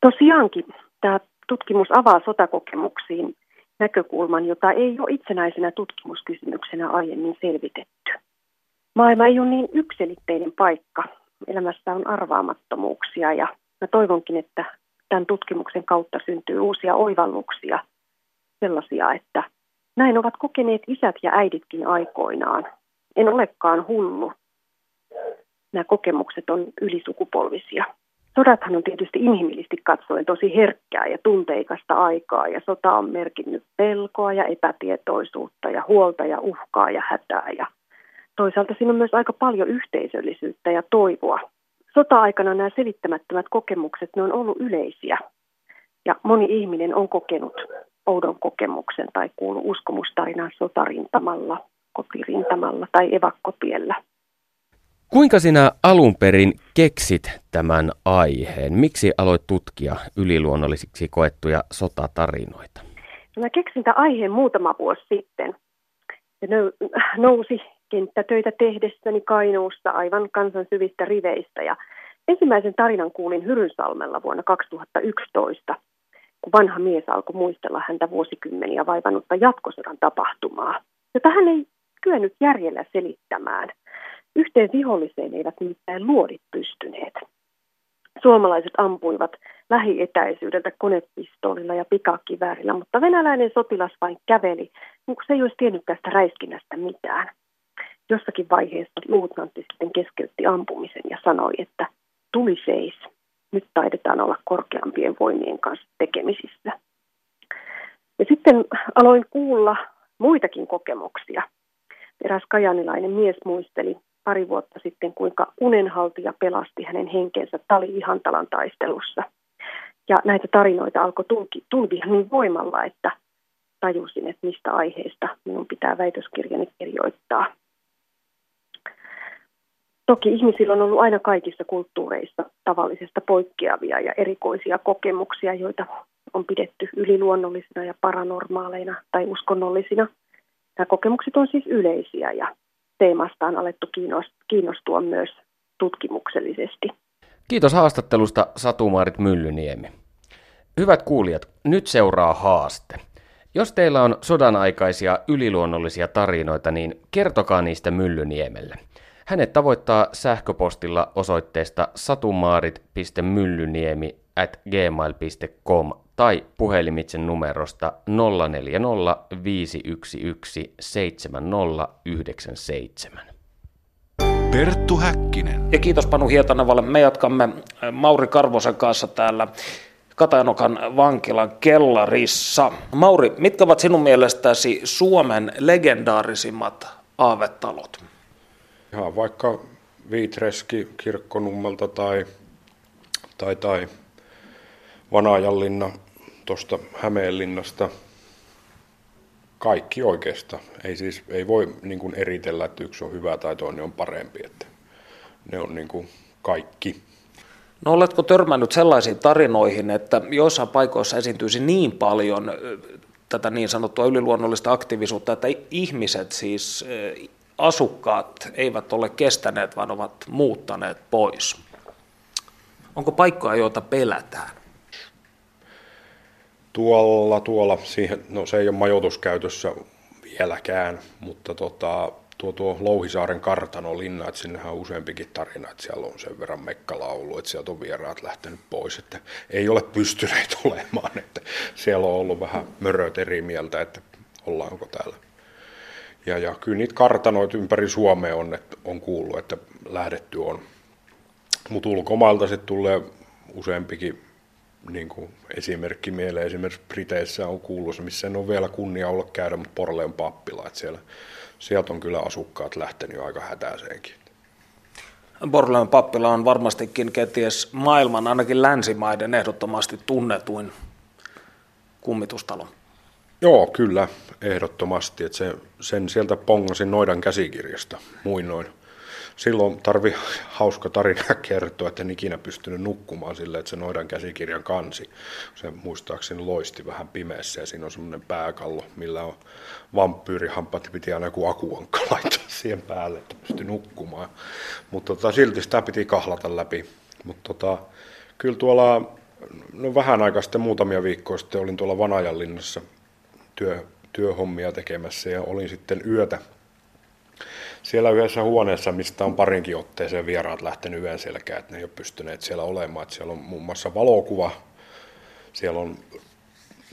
Tosiaankin tämä tutkimus avaa sotakokemuksiin näkökulman, jota ei ole itsenäisenä tutkimuskysymyksenä aiemmin selvitetty. Maailma ei ole niin yksilitteinen paikka. Elämässä on arvaamattomuuksia ja mä toivonkin, että tämän tutkimuksen kautta syntyy uusia oivalluksia, sellaisia, että näin ovat kokeneet isät ja äiditkin aikoinaan. En olekaan hullu. Nämä kokemukset on ylisukupolvisia. Sodathan on tietysti inhimillisesti katsoen tosi herkkää ja tunteikasta aikaa ja sota on merkinnyt pelkoa ja epätietoisuutta ja huolta ja uhkaa ja hätää ja toisaalta siinä on myös aika paljon yhteisöllisyyttä ja toivoa. Sota-aikana nämä selittämättömät kokemukset, ne on ollut yleisiä ja moni ihminen on kokenut oudon kokemuksen tai kuullut uskomustarinan sotarintamalla, kotirintamalla tai evakkotiellä. Kuinka sinä alun perin keksit tämän aiheen? Miksi aloit tutkia yliluonnollisiksi koettuja sotatarinoita? No mä keksin tämän aiheen muutama vuosi sitten. Se nousi kenttätöitä tehdessäni Kainuussa aivan kansan syvistä riveistä. Ja ensimmäisen tarinan kuulin Hyrynsalmella vuonna 2011, kun vanha mies alkoi muistella häntä vuosikymmeniä vaivannutta jatkosodan tapahtumaa, jota hän ei kyennyt järjellä selittämään – Yhteen viholliseen eivät nimittäin luodit pystyneet. Suomalaiset ampuivat lähietäisyydeltä konepistoolilla ja pikakiväärillä, mutta venäläinen sotilas vain käveli, kuin se ei olisi tiennyt tästä räiskinnästä mitään. Jossakin vaiheessa luutnantti sitten keskeytti ampumisen ja sanoi, että tuli seis. Nyt taidetaan olla korkeampien voimien kanssa tekemisissä. Ja sitten aloin kuulla muitakin kokemuksia. Eräs kajanilainen mies muisteli pari vuotta sitten, kuinka unenhaltija pelasti hänen henkensä Tali Ihantalan taistelussa. Ja näitä tarinoita alkoi tulvia niin voimalla, että tajusin, että mistä aiheesta minun pitää väitöskirjani kirjoittaa. Toki ihmisillä on ollut aina kaikissa kulttuureissa tavallisesta poikkeavia ja erikoisia kokemuksia, joita on pidetty yliluonnollisina ja paranormaaleina tai uskonnollisina. Nämä kokemukset on siis yleisiä ja teemasta on alettu kiinnostua myös tutkimuksellisesti. Kiitos haastattelusta Satumaarit Myllyniemi. Hyvät kuulijat, nyt seuraa haaste. Jos teillä on sodan aikaisia yliluonnollisia tarinoita, niin kertokaa niistä Myllyniemelle. Hänet tavoittaa sähköpostilla osoitteesta satumaarit.myllyniemi at gmail.com tai puhelimitse numerosta 040 511 7097. Perttu Häkkinen. Ja kiitos Panu Hietanavalle. Me jatkamme äh, Mauri Karvosen kanssa täällä Katajanokan vankilan kellarissa. Mauri, mitkä ovat sinun mielestäsi Suomen legendaarisimmat aavetalot? Ihan vaikka Viitreski kirkkonummelta tai, tai, tai Vanajanlinna tuosta Hämeenlinnasta. Kaikki oikeastaan. Ei siis ei voi niin kuin eritellä, että yksi on hyvä tai toinen on parempi. Että ne on niin kuin kaikki. No oletko törmännyt sellaisiin tarinoihin, että joissain paikoissa esiintyisi niin paljon tätä niin sanottua yliluonnollista aktiivisuutta, että ihmiset siis asukkaat eivät ole kestäneet, vaan ovat muuttaneet pois. Onko paikkoja, joita pelätään? Tuolla, tuolla, siihen, no se ei ole majoituskäytössä vieläkään, mutta tota, tuo, tuo Louhisaaren kartano linna, että sinnehän on useampikin tarina, että siellä on sen verran mekkalaulu, että sieltä on vieraat lähtenyt pois, että ei ole pystyneet olemaan, että siellä on ollut vähän möröt eri mieltä, että ollaanko täällä Ja, ja kyllä niitä kartanoita ympäri Suomea on, että on kuullut, että lähdetty on. Mutta ulkomailta sitten tulee useampikin niin kuin esimerkki mieleen. Esimerkiksi Briteissä on kuullut, missä en ole vielä kunnia olla käydä, mutta Porleen pappila. Että siellä, sieltä on kyllä asukkaat lähtenyt aika hätäiseenkin. Borleon pappila on varmastikin kenties maailman, ainakin länsimaiden ehdottomasti tunnetuin kummitustalo. Joo, kyllä, ehdottomasti. Että se, sen sieltä pongasin Noidan käsikirjasta muinoin silloin tarvi hauska tarina kertoa, että en ikinä pystynyt nukkumaan sille, että se noidan käsikirjan kansi. Se muistaakseni loisti vähän pimeässä ja siinä on semmoinen pääkallo, millä on vampyyrihampat piti aina joku akuankka laittaa siihen päälle, että pystyi nukkumaan. Mutta tota, silti sitä piti kahlata läpi. Mutta tota, kyllä tuolla, no vähän aikaa sitten, muutamia viikkoja sitten olin tuolla Vanajanlinnassa työ, työhommia tekemässä ja olin sitten yötä siellä yhdessä huoneessa, mistä on parinkin otteeseen vieraat lähtenyt yön selkään, että ne ei ole pystyneet siellä olemaan. Että siellä on muun muassa valokuva, siellä on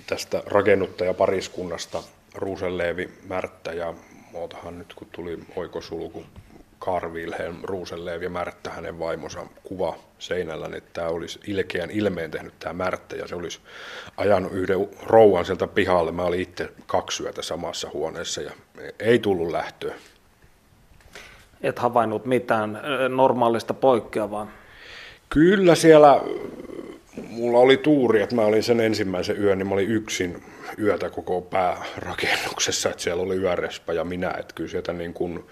tästä rakennuttajapariskunnasta Ruusenleevi Märttä ja ootahan nyt kun tuli oikosulku Karl Wilhelm Ruusenleevi ja Märttä, hänen vaimonsa kuva seinällä, niin tämä olisi ilkeän ilmeen tehnyt tämä Märttä ja se olisi ajanut yhden rouvan sieltä pihalle. Mä olin itse kaksi yötä samassa huoneessa ja ei tullut lähtöä et havainnut mitään normaalista poikkeavaa? Kyllä siellä, mulla oli tuuri, että mä olin sen ensimmäisen yön, niin mä olin yksin yötä koko päärakennuksessa, että siellä oli yörespa ja minä, että kyllä sieltä niin kuin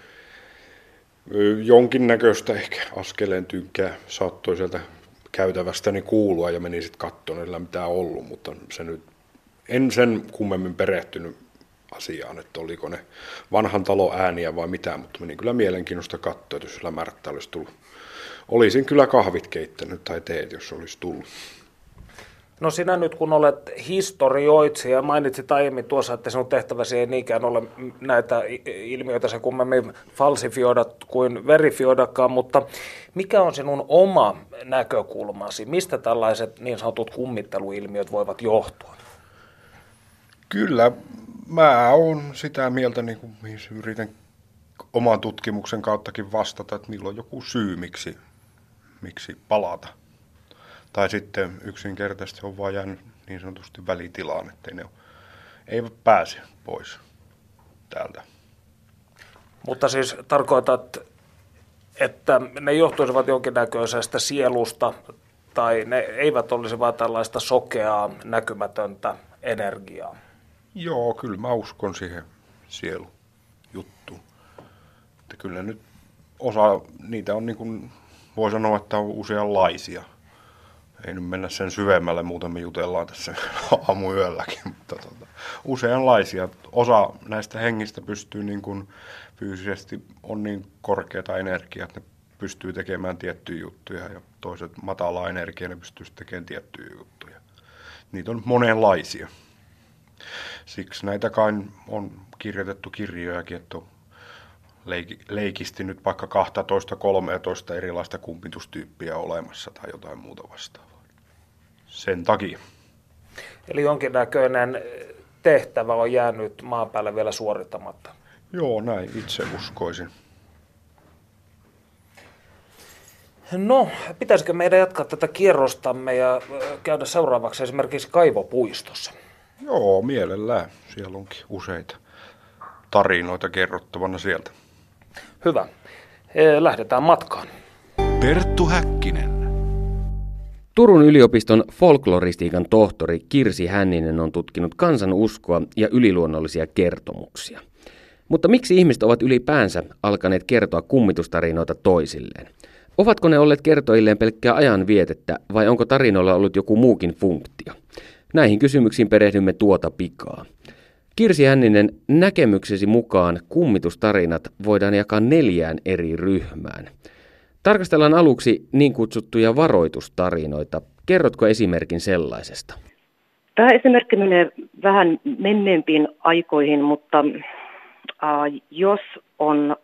jonkinnäköistä ehkä askeleen tynkää saattoi sieltä käytävästäni kuulua ja menin sitten että mitään ollut, mutta se nyt, en sen kummemmin perehtynyt asiaan, että oliko ne vanhan talon ääniä vai mitä, mutta meni kyllä mielenkiinnosta katsoa, että jos sillä Märttä olisi tullut. Olisin kyllä kahvit keittänyt tai teet, jos olisi tullut. No sinä nyt kun olet historioitsija, mainitsit aiemmin tuossa, että sinun tehtäväsi ei niinkään ole näitä ilmiöitä se kummemmin falsifioida kuin verifioidakaan, mutta mikä on sinun oma näkökulmasi? Mistä tällaiset niin sanotut kummitteluilmiöt voivat johtua? Kyllä mä oon sitä mieltä, niin kuin, mihin yritän oman tutkimuksen kauttakin vastata, että milloin joku syy, miksi, miksi palata. Tai sitten yksinkertaisesti on vaan jäänyt niin sanotusti välitilaan, että ne eivät pääse pois täältä. Mutta siis tarkoitat, että ne johtuisivat jonkinnäköisestä sielusta tai ne eivät olisi vain tällaista sokeaa, näkymätöntä energiaa? Joo, kyllä mä uskon siihen sielu juttu. Että kyllä nyt osa niitä on niin kuin, voi sanoa, että on useanlaisia. Ei nyt mennä sen syvemmälle, muuten me jutellaan tässä aamuyölläkin, mutta tota, useanlaisia. Osa näistä hengistä pystyy niin kuin fyysisesti, on niin korkeata energiaa, että ne pystyy tekemään tiettyjä juttuja ja toiset matalaa energiaa, ne pystyy tekemään tiettyjä juttuja. Niitä on monenlaisia. Siksi näitä kai on kirjoitettu kirjojakin, että on leikisti nyt vaikka 12-13 erilaista kumpitustyyppiä olemassa tai jotain muuta vastaavaa. Sen takia. Eli jonkinnäköinen tehtävä on jäänyt maan päälle vielä suorittamatta. Joo, näin itse uskoisin. No, pitäisikö meidän jatkaa tätä kierrostamme ja käydä seuraavaksi esimerkiksi kaivopuistossa? Joo, mielellään. Siellä onkin useita tarinoita kerrottavana sieltä. Hyvä. Lähdetään matkaan. Perttu Häkkinen. Turun yliopiston folkloristiikan tohtori Kirsi Hänninen on tutkinut kansanuskoa ja yliluonnollisia kertomuksia. Mutta miksi ihmiset ovat ylipäänsä alkaneet kertoa kummitustarinoita toisilleen? Ovatko ne olleet kertoilleen pelkkää ajan vietettä vai onko tarinoilla ollut joku muukin funktio? Näihin kysymyksiin perehdymme tuota pikaa. Kirsi Hänninen, näkemyksesi mukaan kummitustarinat voidaan jakaa neljään eri ryhmään. Tarkastellaan aluksi niin kutsuttuja varoitustarinoita. Kerrotko esimerkin sellaisesta? Tämä esimerkki menee vähän menneempiin aikoihin, mutta äh, jos on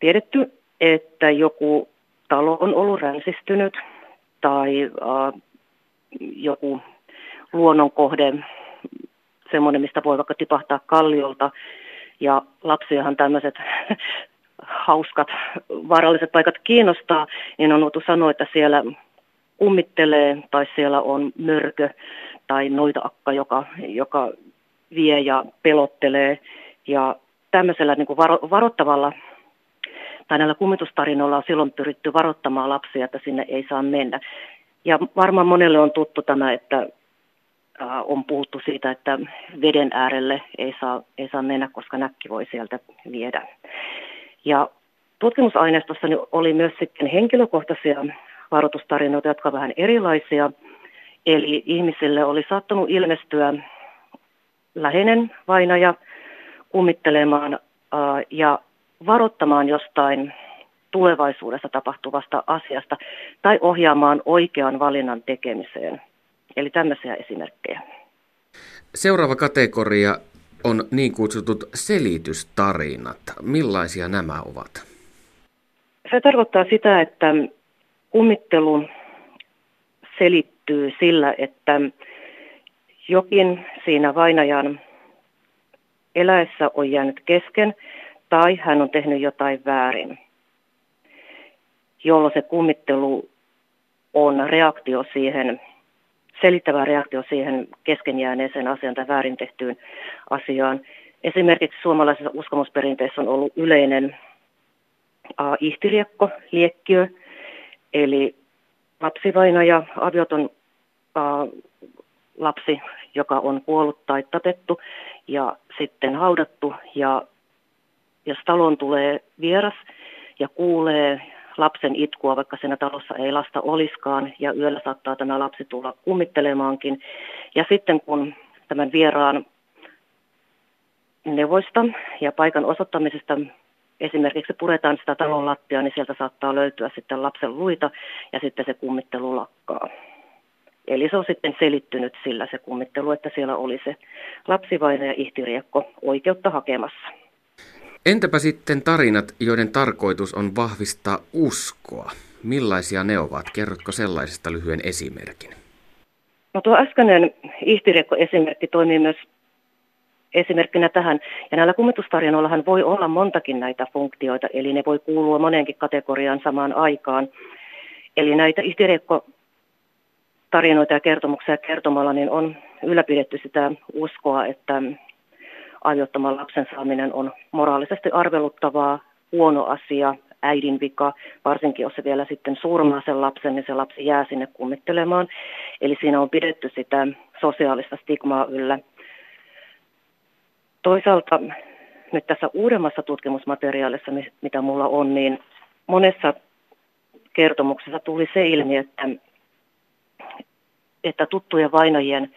tiedetty, että joku talo on ollut ränsistynyt tai äh, joku luonnonkohde, semmoinen, mistä voi vaikka tipahtaa kalliolta, Ja lapsiahan tämmöiset hauskat, vaaralliset paikat kiinnostaa, niin on oltu sanoa, että siellä kummittelee tai siellä on mörkö tai noita akka, joka, joka vie ja pelottelee. Ja tämmöisellä niin kuin varo, varoittavalla tai näillä kummitustarinoilla on silloin pyritty varoittamaan lapsia, että sinne ei saa mennä. Ja varmaan monelle on tuttu tämä, että on puhuttu siitä, että veden äärelle ei saa, ei saa mennä, koska näkki voi sieltä viedä. Ja tutkimusaineistossa oli myös sitten henkilökohtaisia varoitustarinoita, jotka ovat vähän erilaisia. Eli ihmisille oli saattanut ilmestyä läheinen vainaja kummittelemaan ja varoittamaan jostain tulevaisuudessa tapahtuvasta asiasta tai ohjaamaan oikean valinnan tekemiseen. Eli tämmöisiä esimerkkejä. Seuraava kategoria on niin kutsutut selitystarinat. Millaisia nämä ovat? Se tarkoittaa sitä, että kummittelu selittyy sillä, että jokin siinä vainajan eläessä on jäänyt kesken tai hän on tehnyt jotain väärin, jolloin se kummittelu on reaktio siihen, selittävä reaktio siihen keskenjääneeseen asiaan tai väärin tehtyyn asiaan. Esimerkiksi suomalaisessa uskomusperinteessä on ollut yleinen uh, ihtiriekko, liekkiö, eli lapsivainaja, avioton lapsi, joka on kuollut tai tapettu ja sitten haudattu ja jos talon tulee vieras ja kuulee lapsen itkua, vaikka siinä talossa ei lasta oliskaan, ja yöllä saattaa tämä lapsi tulla kummittelemaankin. Ja sitten kun tämän vieraan neuvoista ja paikan osoittamisesta esimerkiksi puretaan sitä talon lattia, niin sieltä saattaa löytyä sitten lapsen luita ja sitten se kummittelu lakkaa. Eli se on sitten selittynyt sillä se kummittelu, että siellä oli se lapsivaino ja ihtiriekko oikeutta hakemassa. Entäpä sitten tarinat, joiden tarkoitus on vahvistaa uskoa? Millaisia ne ovat? Kerrotko sellaisesta lyhyen esimerkin? No tuo äskeinen ihtirekko-esimerkki toimii myös esimerkkinä tähän. Ja näillä kummitustarinoillahan voi olla montakin näitä funktioita, eli ne voi kuulua moneenkin kategoriaan samaan aikaan. Eli näitä tarinoita ja kertomuksia kertomalla, niin on ylläpidetty sitä uskoa, että aiottoman lapsen saaminen on moraalisesti arveluttavaa, huono asia, äidin vika, varsinkin jos se vielä sitten surmaa sen lapsen, niin se lapsi jää sinne kummittelemaan. Eli siinä on pidetty sitä sosiaalista stigmaa yllä. Toisaalta nyt tässä uudemmassa tutkimusmateriaalissa, mitä mulla on, niin monessa kertomuksessa tuli se ilmi, että, että tuttujen vainajien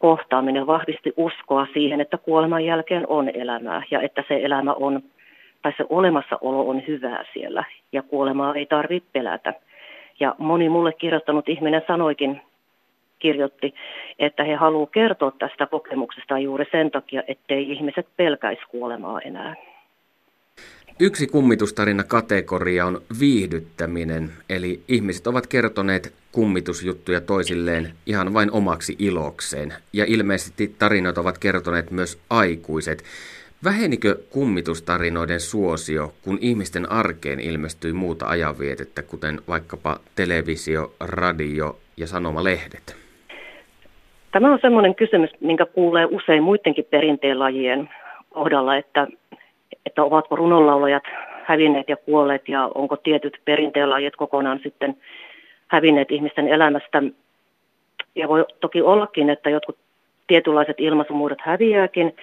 kohtaaminen vahvisti uskoa siihen, että kuoleman jälkeen on elämää ja että se elämä on, tai se olemassaolo on hyvää siellä ja kuolemaa ei tarvitse pelätä. Ja moni mulle kirjoittanut ihminen sanoikin, kirjoitti, että he haluavat kertoa tästä kokemuksesta juuri sen takia, ettei ihmiset pelkäisi kuolemaa enää. Yksi kummitustarina kategoria on viihdyttäminen, eli ihmiset ovat kertoneet kummitusjuttuja toisilleen ihan vain omaksi ilokseen. Ja ilmeisesti tarinoita ovat kertoneet myös aikuiset. Vähenikö kummitustarinoiden suosio, kun ihmisten arkeen ilmestyi muuta ajanvietettä, kuten vaikkapa televisio, radio ja sanomalehdet? Tämä on sellainen kysymys, minkä kuulee usein muidenkin perinteenlajien kohdalla, että että ovatko runonlaulajat hävinneet ja kuolleet ja onko tietyt perinteenlajit kokonaan sitten hävinneet ihmisten elämästä. Ja voi toki ollakin, että jotkut tietynlaiset ilmaisumuodot häviääkin,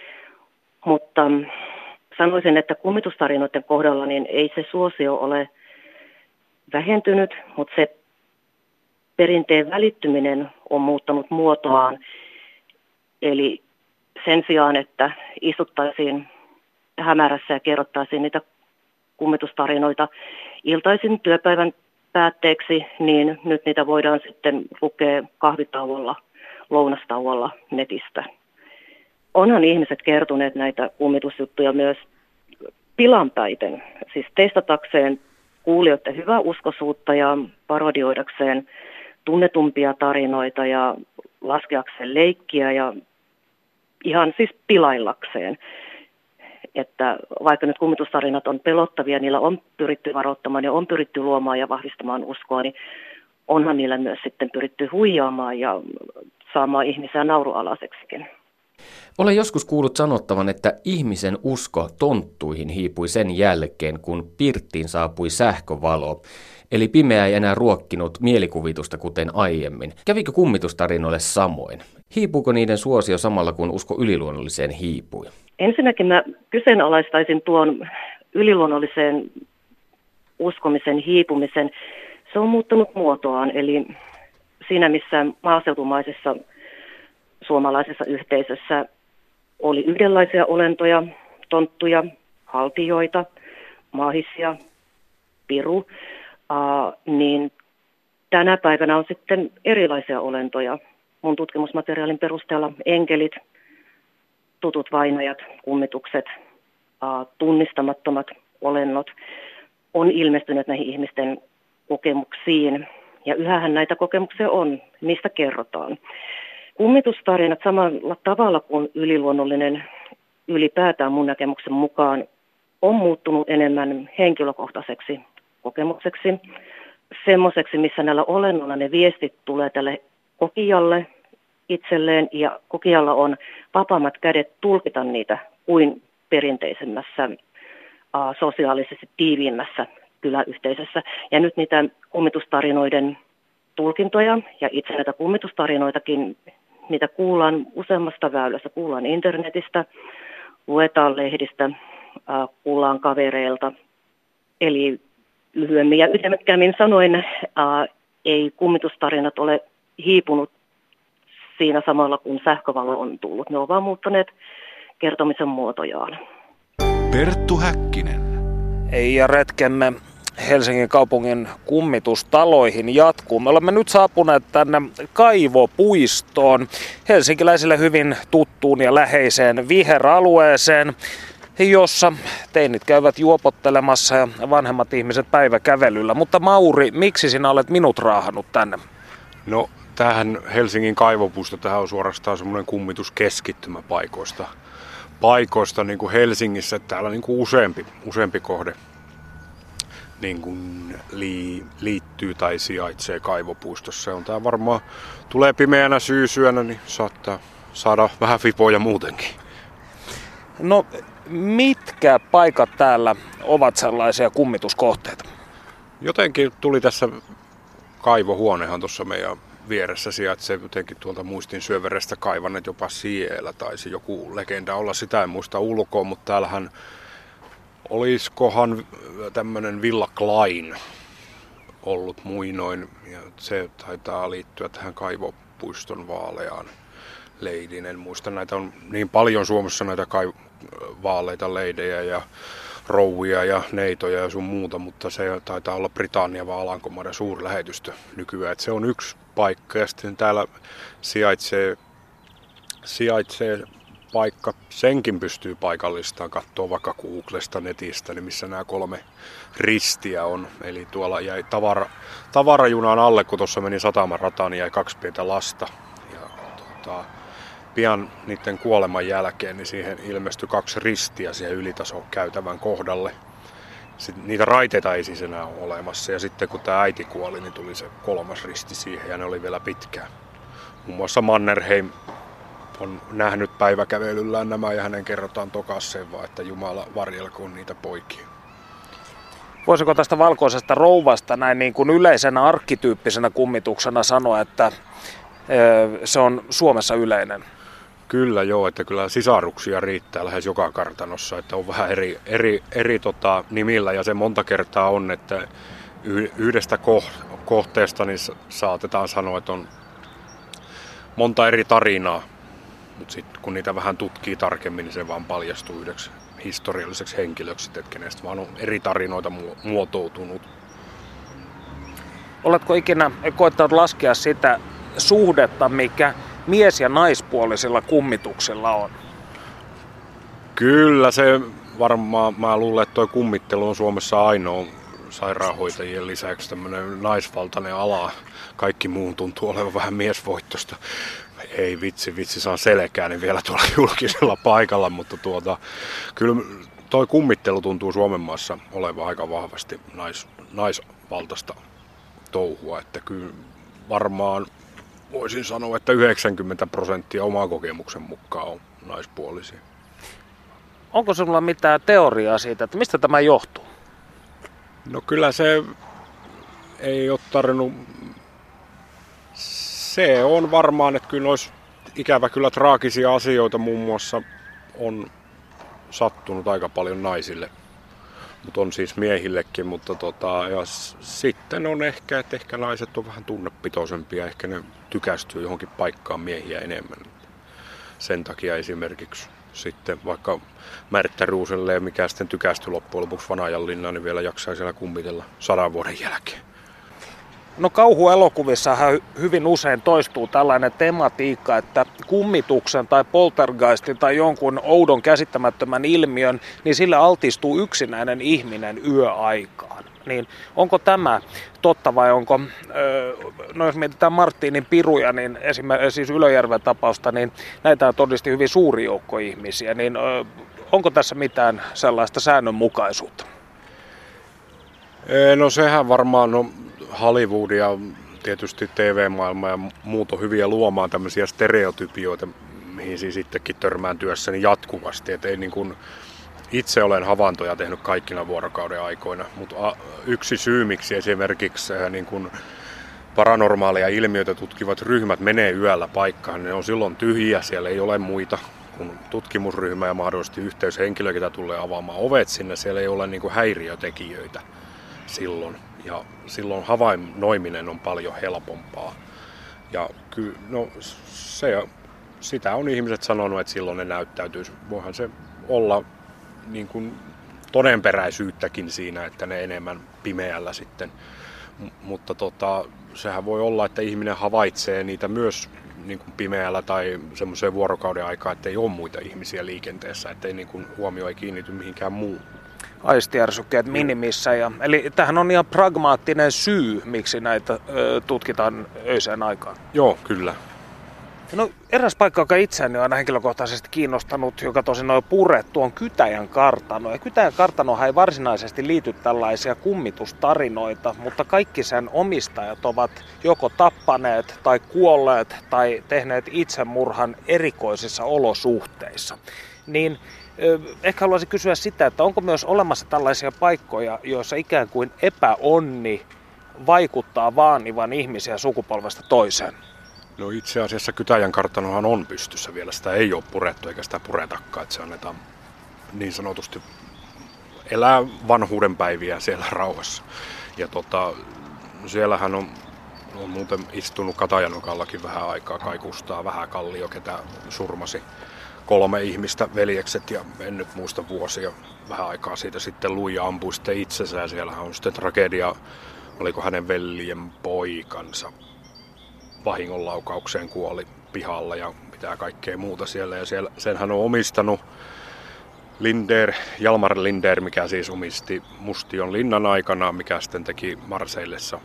mutta sanoisin, että kummitustarinoiden kohdalla niin ei se suosio ole vähentynyt, mutta se perinteen välittyminen on muuttanut muotoaan. Eli sen sijaan, että istuttaisiin hämärässä ja kerrottaisiin niitä kummitustarinoita iltaisin työpäivän päätteeksi, niin nyt niitä voidaan sitten lukea kahvitauolla, lounastauolla netistä. Onhan ihmiset kertoneet näitä kummitusjuttuja myös pilanpäiten, siis testatakseen kuulijoiden hyvää uskoisuutta ja parodioidakseen tunnetumpia tarinoita ja laskeakseen leikkiä ja ihan siis pilaillakseen. Että vaikka nyt kummitustarinat on pelottavia, niillä on pyritty varoittamaan ja on pyritty luomaan ja vahvistamaan uskoa, niin onhan niillä myös sitten pyritty huijaamaan ja saamaan ihmisiä naurualaiseksikin. Olen joskus kuullut sanottavan, että ihmisen usko tonttuihin hiipui sen jälkeen, kun pirttiin saapui sähkövalo. Eli pimeä ei enää ruokkinut mielikuvitusta kuten aiemmin. Kävikö kummitustarinoille samoin? Hiipuuko niiden suosio samalla kun usko yliluonnolliseen hiipui? Ensinnäkin mä kyseenalaistaisin tuon yliluonnolliseen uskomisen hiipumisen. Se on muuttanut muotoaan, eli siinä missä maaseutumaisessa suomalaisessa yhteisössä oli yhdenlaisia olentoja, tonttuja, haltioita, maahisia, piru, niin tänä päivänä on sitten erilaisia olentoja. Mun tutkimusmateriaalin perusteella enkelit, tutut vainajat, kummitukset, tunnistamattomat olennot on ilmestynyt näihin ihmisten kokemuksiin. Ja yhähän näitä kokemuksia on, mistä kerrotaan. Kummitustarinat samalla tavalla kuin yliluonnollinen ylipäätään mun näkemyksen mukaan on muuttunut enemmän henkilökohtaiseksi kokemukseksi, semmoiseksi, missä näillä olennoilla ne viestit tulee tälle kokijalle itselleen ja kokijalla on vapaammat kädet tulkita niitä kuin perinteisemmässä sosiaalisesti tiiviimmässä kyläyhteisössä. Ja nyt niitä kummitustarinoiden tulkintoja ja itse näitä kummitustarinoitakin, niitä kuullaan useammasta väylästä. Kuullaan internetistä, luetaan lehdistä, kuullaan kavereilta. Eli lyhyemmin ja ytimekkäämmin sanoen ei kummitustarinat ole hiipunut siinä samalla kun sähkövalo on tullut. Ne ovat vaan muuttaneet kertomisen muotojaan. Perttu Häkkinen. Ei ja retkemme Helsingin kaupungin kummitustaloihin jatkuu. Me olemme nyt saapuneet tänne Kaivopuistoon, helsinkiläisille hyvin tuttuun ja läheiseen viheralueeseen, jossa teinit käyvät juopottelemassa ja vanhemmat ihmiset päiväkävelyllä. Mutta Mauri, miksi sinä olet minut raahannut tänne? No, tähän Helsingin kaivopuisto, tähän on suorastaan semmoinen kummituskeskittymä paikoista. Paikoista niin kuin Helsingissä, täällä niin kuin useampi, useampi kohde niin kuin lii, liittyy tai sijaitsee kaivopuistossa. On tämä varmaan tulee pimeänä syysyönä, niin saattaa saada vähän fipoja muutenkin. No, mitkä paikat täällä ovat sellaisia kummituskohteita? Jotenkin tuli tässä kaivohuonehan tuossa meidän vieressä sijaitsee jotenkin tuolta muistin syöverestä kaivannet jopa siellä. Taisi joku legenda olla, sitä en muista ulkoa, mutta täällähän Olisikohan tämmöinen Villa Klein ollut muinoin, ja se taitaa liittyä tähän kaivopuiston vaaleaan leidin. En muista, näitä on niin paljon Suomessa näitä kai- vaaleita leidejä ja rouvia ja neitoja ja sun muuta, mutta se taitaa olla Britannia vai Alankomaiden suurlähetystö nykyään. Et se on yksi paikka ja sitten täällä sijaitsee, sijaitsee paikka, senkin pystyy paikallistaan katsoa vaikka Googlesta, netistä, niin missä nämä kolme ristiä on. Eli tuolla jäi tavara, tavarajunaan alle, kun tuossa meni sataman rataan, niin jäi kaksi pientä lasta. Ja tuota, pian niiden kuoleman jälkeen, niin siihen ilmestyi kaksi ristiä siihen ylitason käytävän kohdalle. Sitten niitä raiteita ei siis enää ole olemassa. Ja sitten kun tämä äiti kuoli, niin tuli se kolmas risti siihen ja ne oli vielä pitkään. Muun muassa Mannerheim on nähnyt päiväkävelyllään nämä ja hänen kerrotaan tokasseen vaan, että Jumala varjelkoon niitä poikia. Voisiko tästä valkoisesta rouvasta näin niin kuin yleisenä arkkityyppisenä kummituksena sanoa, että se on Suomessa yleinen? Kyllä joo, että kyllä sisaruksia riittää lähes joka kartanossa, että on vähän eri, eri, eri tota, nimillä ja se monta kertaa on, että yhdestä kohteesta niin saatetaan sanoa, että on monta eri tarinaa, mutta sitten kun niitä vähän tutkii tarkemmin, niin se vaan paljastuu yhdeksi historialliseksi henkilöksi, että kenestä vaan on eri tarinoita muotoutunut. Oletko ikinä koettanut laskea sitä suhdetta, mikä mies- ja naispuolisilla kummituksilla on? Kyllä se varmaan, mä luulen, että tuo kummittelu on Suomessa ainoa sairaanhoitajien lisäksi tämmöinen naisvaltainen ala. Kaikki muun tuntuu olevan vähän miesvoittosta. Ei vitsi, vitsi saa selkää, niin vielä tuolla julkisella paikalla, mutta tuota, kyllä toi kummittelu tuntuu Suomen maassa olevan aika vahvasti nais, naisvaltaista touhua, että kyllä varmaan voisin sanoa, että 90 prosenttia omaa kokemuksen mukaan on naispuolisia. Onko sinulla mitään teoriaa siitä, että mistä tämä johtuu? No kyllä se ei ole tarvinnut... Se on varmaan, että kyllä olisi ikävä kyllä traagisia asioita muun muassa on sattunut aika paljon naisille. Mutta on siis miehillekin, mutta tota, ja sitten on ehkä, että ehkä naiset on vähän tunnepitoisempia, ehkä ne tykästyy johonkin paikkaan miehiä enemmän. Sen takia esimerkiksi sitten vaikka Märttä Ruuselle, mikä sitten tykästyi loppujen lopuksi Vanajanlinnaan, niin vielä jaksaa siellä kummitella sadan vuoden jälkeen. No kauhuelokuvissa hyvin usein toistuu tällainen tematiikka, että kummituksen tai poltergeistin tai jonkun oudon käsittämättömän ilmiön, niin sille altistuu yksinäinen ihminen yöaikaan. Niin onko tämä totta vai onko, no jos mietitään Marttiinin piruja, niin esimerkiksi siis Ylöjärven tapausta, niin näitä on todellisesti hyvin suuri joukko ihmisiä, niin onko tässä mitään sellaista säännönmukaisuutta? No sehän varmaan, no Hollywood ja tietysti TV-maailma ja muut on hyviä luomaan tämmöisiä stereotypioita, mihin siis sittenkin törmään työssäni jatkuvasti. Et ei niin kuin, itse olen havaintoja tehnyt kaikkina vuorokauden aikoina, mutta yksi syy, miksi esimerkiksi niin kuin paranormaaleja ilmiöitä tutkivat ryhmät menee yöllä paikkaan, ne on silloin tyhjiä, siellä ei ole muita kuin tutkimusryhmä ja mahdollisesti yhteyshenkilö, ketä tulee avaamaan ovet sinne, siellä ei ole niin kuin häiriötekijöitä silloin ja silloin havainnoiminen on paljon helpompaa. Ja ky, no, se, sitä on ihmiset sanonut, että silloin ne näyttäytyisi. Voihan se olla niin kuin todenperäisyyttäkin siinä, että ne enemmän pimeällä sitten. M- mutta tota, sehän voi olla, että ihminen havaitsee niitä myös niin kuin pimeällä tai semmoiseen vuorokauden aikaa, että ei ole muita ihmisiä liikenteessä, ettei niin huomio ei kiinnity mihinkään muuhun aistiärsykkeet minimissä. Ja, eli tähän on ihan pragmaattinen syy, miksi näitä ö, tutkitaan öiseen aikaan. Joo, kyllä. No eräs paikka, joka itseäni on aina henkilökohtaisesti kiinnostanut, joka tosin on purettu, on Kytäjän kartano. Ja Kytäjän kartanohan ei varsinaisesti liity tällaisia kummitustarinoita, mutta kaikki sen omistajat ovat joko tappaneet tai kuolleet tai tehneet itsemurhan erikoisissa olosuhteissa. Niin ehkä haluaisin kysyä sitä, että onko myös olemassa tällaisia paikkoja, joissa ikään kuin epäonni vaikuttaa vaanivan ihmisiä sukupolvesta toiseen? No itse asiassa Kytäjän kartanohan on pystyssä vielä. Sitä ei ole purettu eikä sitä puretakaan, että se annetaan niin sanotusti elää vanhuuden päiviä siellä rauhassa. Ja tota, siellähän on, on muuten istunut Katajanokallakin vähän aikaa, kaikustaa vähän kallio, ketä surmasi kolme ihmistä, veljekset ja en nyt muista vuosia, vähän aikaa siitä sitten Luija ampui sitten itsensä ja siellä on sitten tragedia, oliko hänen veljen poikansa. Vahingonlaukaukseen kuoli pihalla ja mitä kaikkea muuta siellä. Ja siellä, sen hän on omistanut Linder, Jalmar Linder, mikä siis omisti Mustion linnan aikana, mikä sitten teki Marseillessa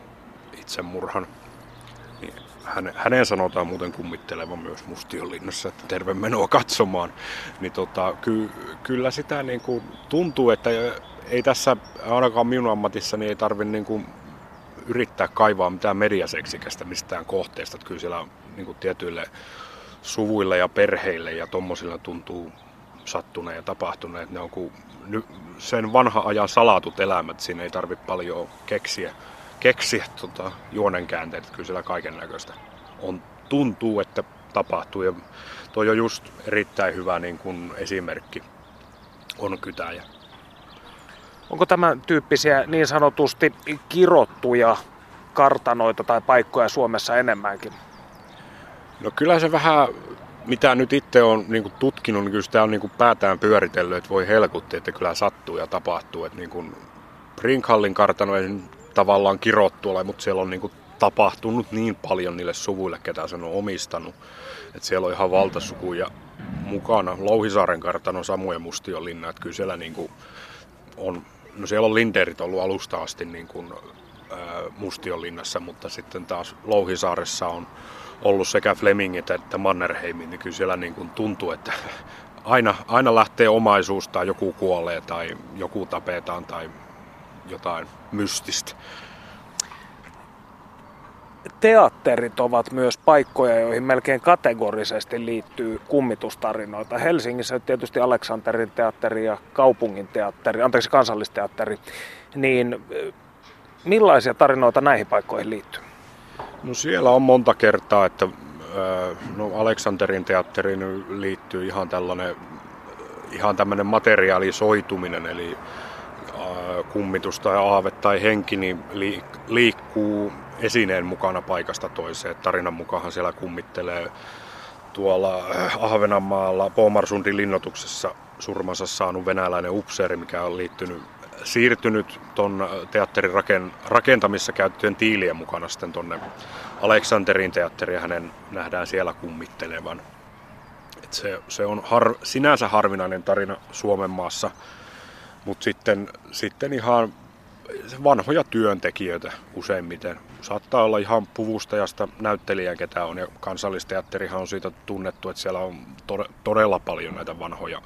itsemurhan. Häne, hänen sanotaan muuten kummittelevan myös Mustionlinnassa, että terve menoa katsomaan. Niin tota, ky, kyllä sitä niin kuin tuntuu, että ei tässä ainakaan minun ammatissani ei tarvitse niin kuin yrittää kaivaa mitään mediaseksikästä mistään kohteesta. Että kyllä siellä niin kuin tietyille suvuille ja perheille ja tommosilla tuntuu sattuneen ja tapahtuneen. Ne on kuin sen vanha ajan salatut elämät, siinä ei tarvitse paljon keksiä keksiä tota, juonenkäänteet. Kyllä siellä kaiken näköistä on, tuntuu, että tapahtuu. Ja toi on just erittäin hyvä niin kuin esimerkki on kytäjä. Onko tämän tyyppisiä niin sanotusti kirottuja kartanoita tai paikkoja Suomessa enemmänkin? No kyllä se vähän, mitä nyt itse on niin kuin tutkinut, niin kyllä sitä on niin kuin päätään pyöritellyt, että voi helkutti, että kyllä sattuu ja tapahtuu. Että niin kuin Brinkhallin kartano ei tavallaan kirottu ole, mutta siellä on niin kuin tapahtunut niin paljon niille suvuille, ketä sen on omistanut. Että siellä on ihan valtasukuja mukana. Louhisaaren kartano, Samu ja Mustionlinna, että kyllä siellä niin kuin on no siellä on Linderit ollut alusta asti niin kuin, ää, Mustionlinnassa, mutta sitten taas Louhisaaressa on ollut sekä Flemingit että Mannerheimin, niin kyllä siellä niin kuin tuntuu, että aina, aina lähtee omaisuus tai joku kuolee tai joku tapetaan tai jotain mystistä. Teatterit ovat myös paikkoja, joihin melkein kategorisesti liittyy kummitustarinoita. Helsingissä tietysti Aleksanterin teatteri ja kaupungin teatteri, anteeksi kansallisteatteri. Niin millaisia tarinoita näihin paikkoihin liittyy? No siellä on monta kertaa, että no Aleksanterin teatteriin liittyy ihan tällainen ihan tämmöinen materiaalisoituminen, eli kummitus tai aave tai henki niin liikkuu esineen mukana paikasta toiseen. Tarinan mukaan siellä kummittelee tuolla Ahvenanmaalla Poomarsundin linnoituksessa surmansa saanut venäläinen upseeri, mikä on liittynyt, siirtynyt tuon teatterin rakentamissa käyttöön tiilien mukana sitten tuonne Aleksanterin teatteriin hänen nähdään siellä kummittelevan. Et se, se on har, sinänsä harvinainen tarina Suomen maassa, mutta sitten, sitten ihan vanhoja työntekijöitä useimmiten. Saattaa olla ihan puvustajasta näyttelijä, ketä on, ja kansallisteatterihan on siitä tunnettu, että siellä on todella paljon näitä vanhoja,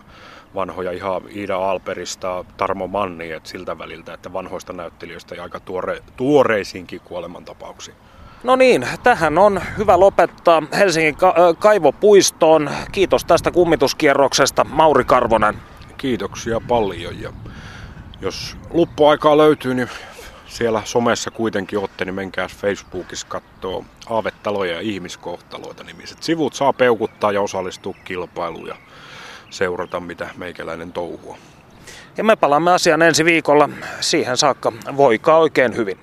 vanhoja ihan Iida Alperista, Tarmo Manni, että siltä väliltä, että vanhoista näyttelijöistä ja aika tuore, tuoreisiinkin kuolemantapauksiin. No niin, tähän on hyvä lopettaa Helsingin ka- kaivopuistoon. Kiitos tästä kummituskierroksesta, Mauri Karvonen. Kiitoksia paljon ja jos luppuaikaa löytyy, niin siellä somessa kuitenkin olette, niin menkää Facebookissa kattoo Aavetaloja ja ihmiskohtaloita nimiset sivut. Saa peukuttaa ja osallistua kilpailuun ja seurata, mitä meikäläinen touhua. Ja me palaamme asiaan ensi viikolla. Siihen saakka voikaa oikein hyvin.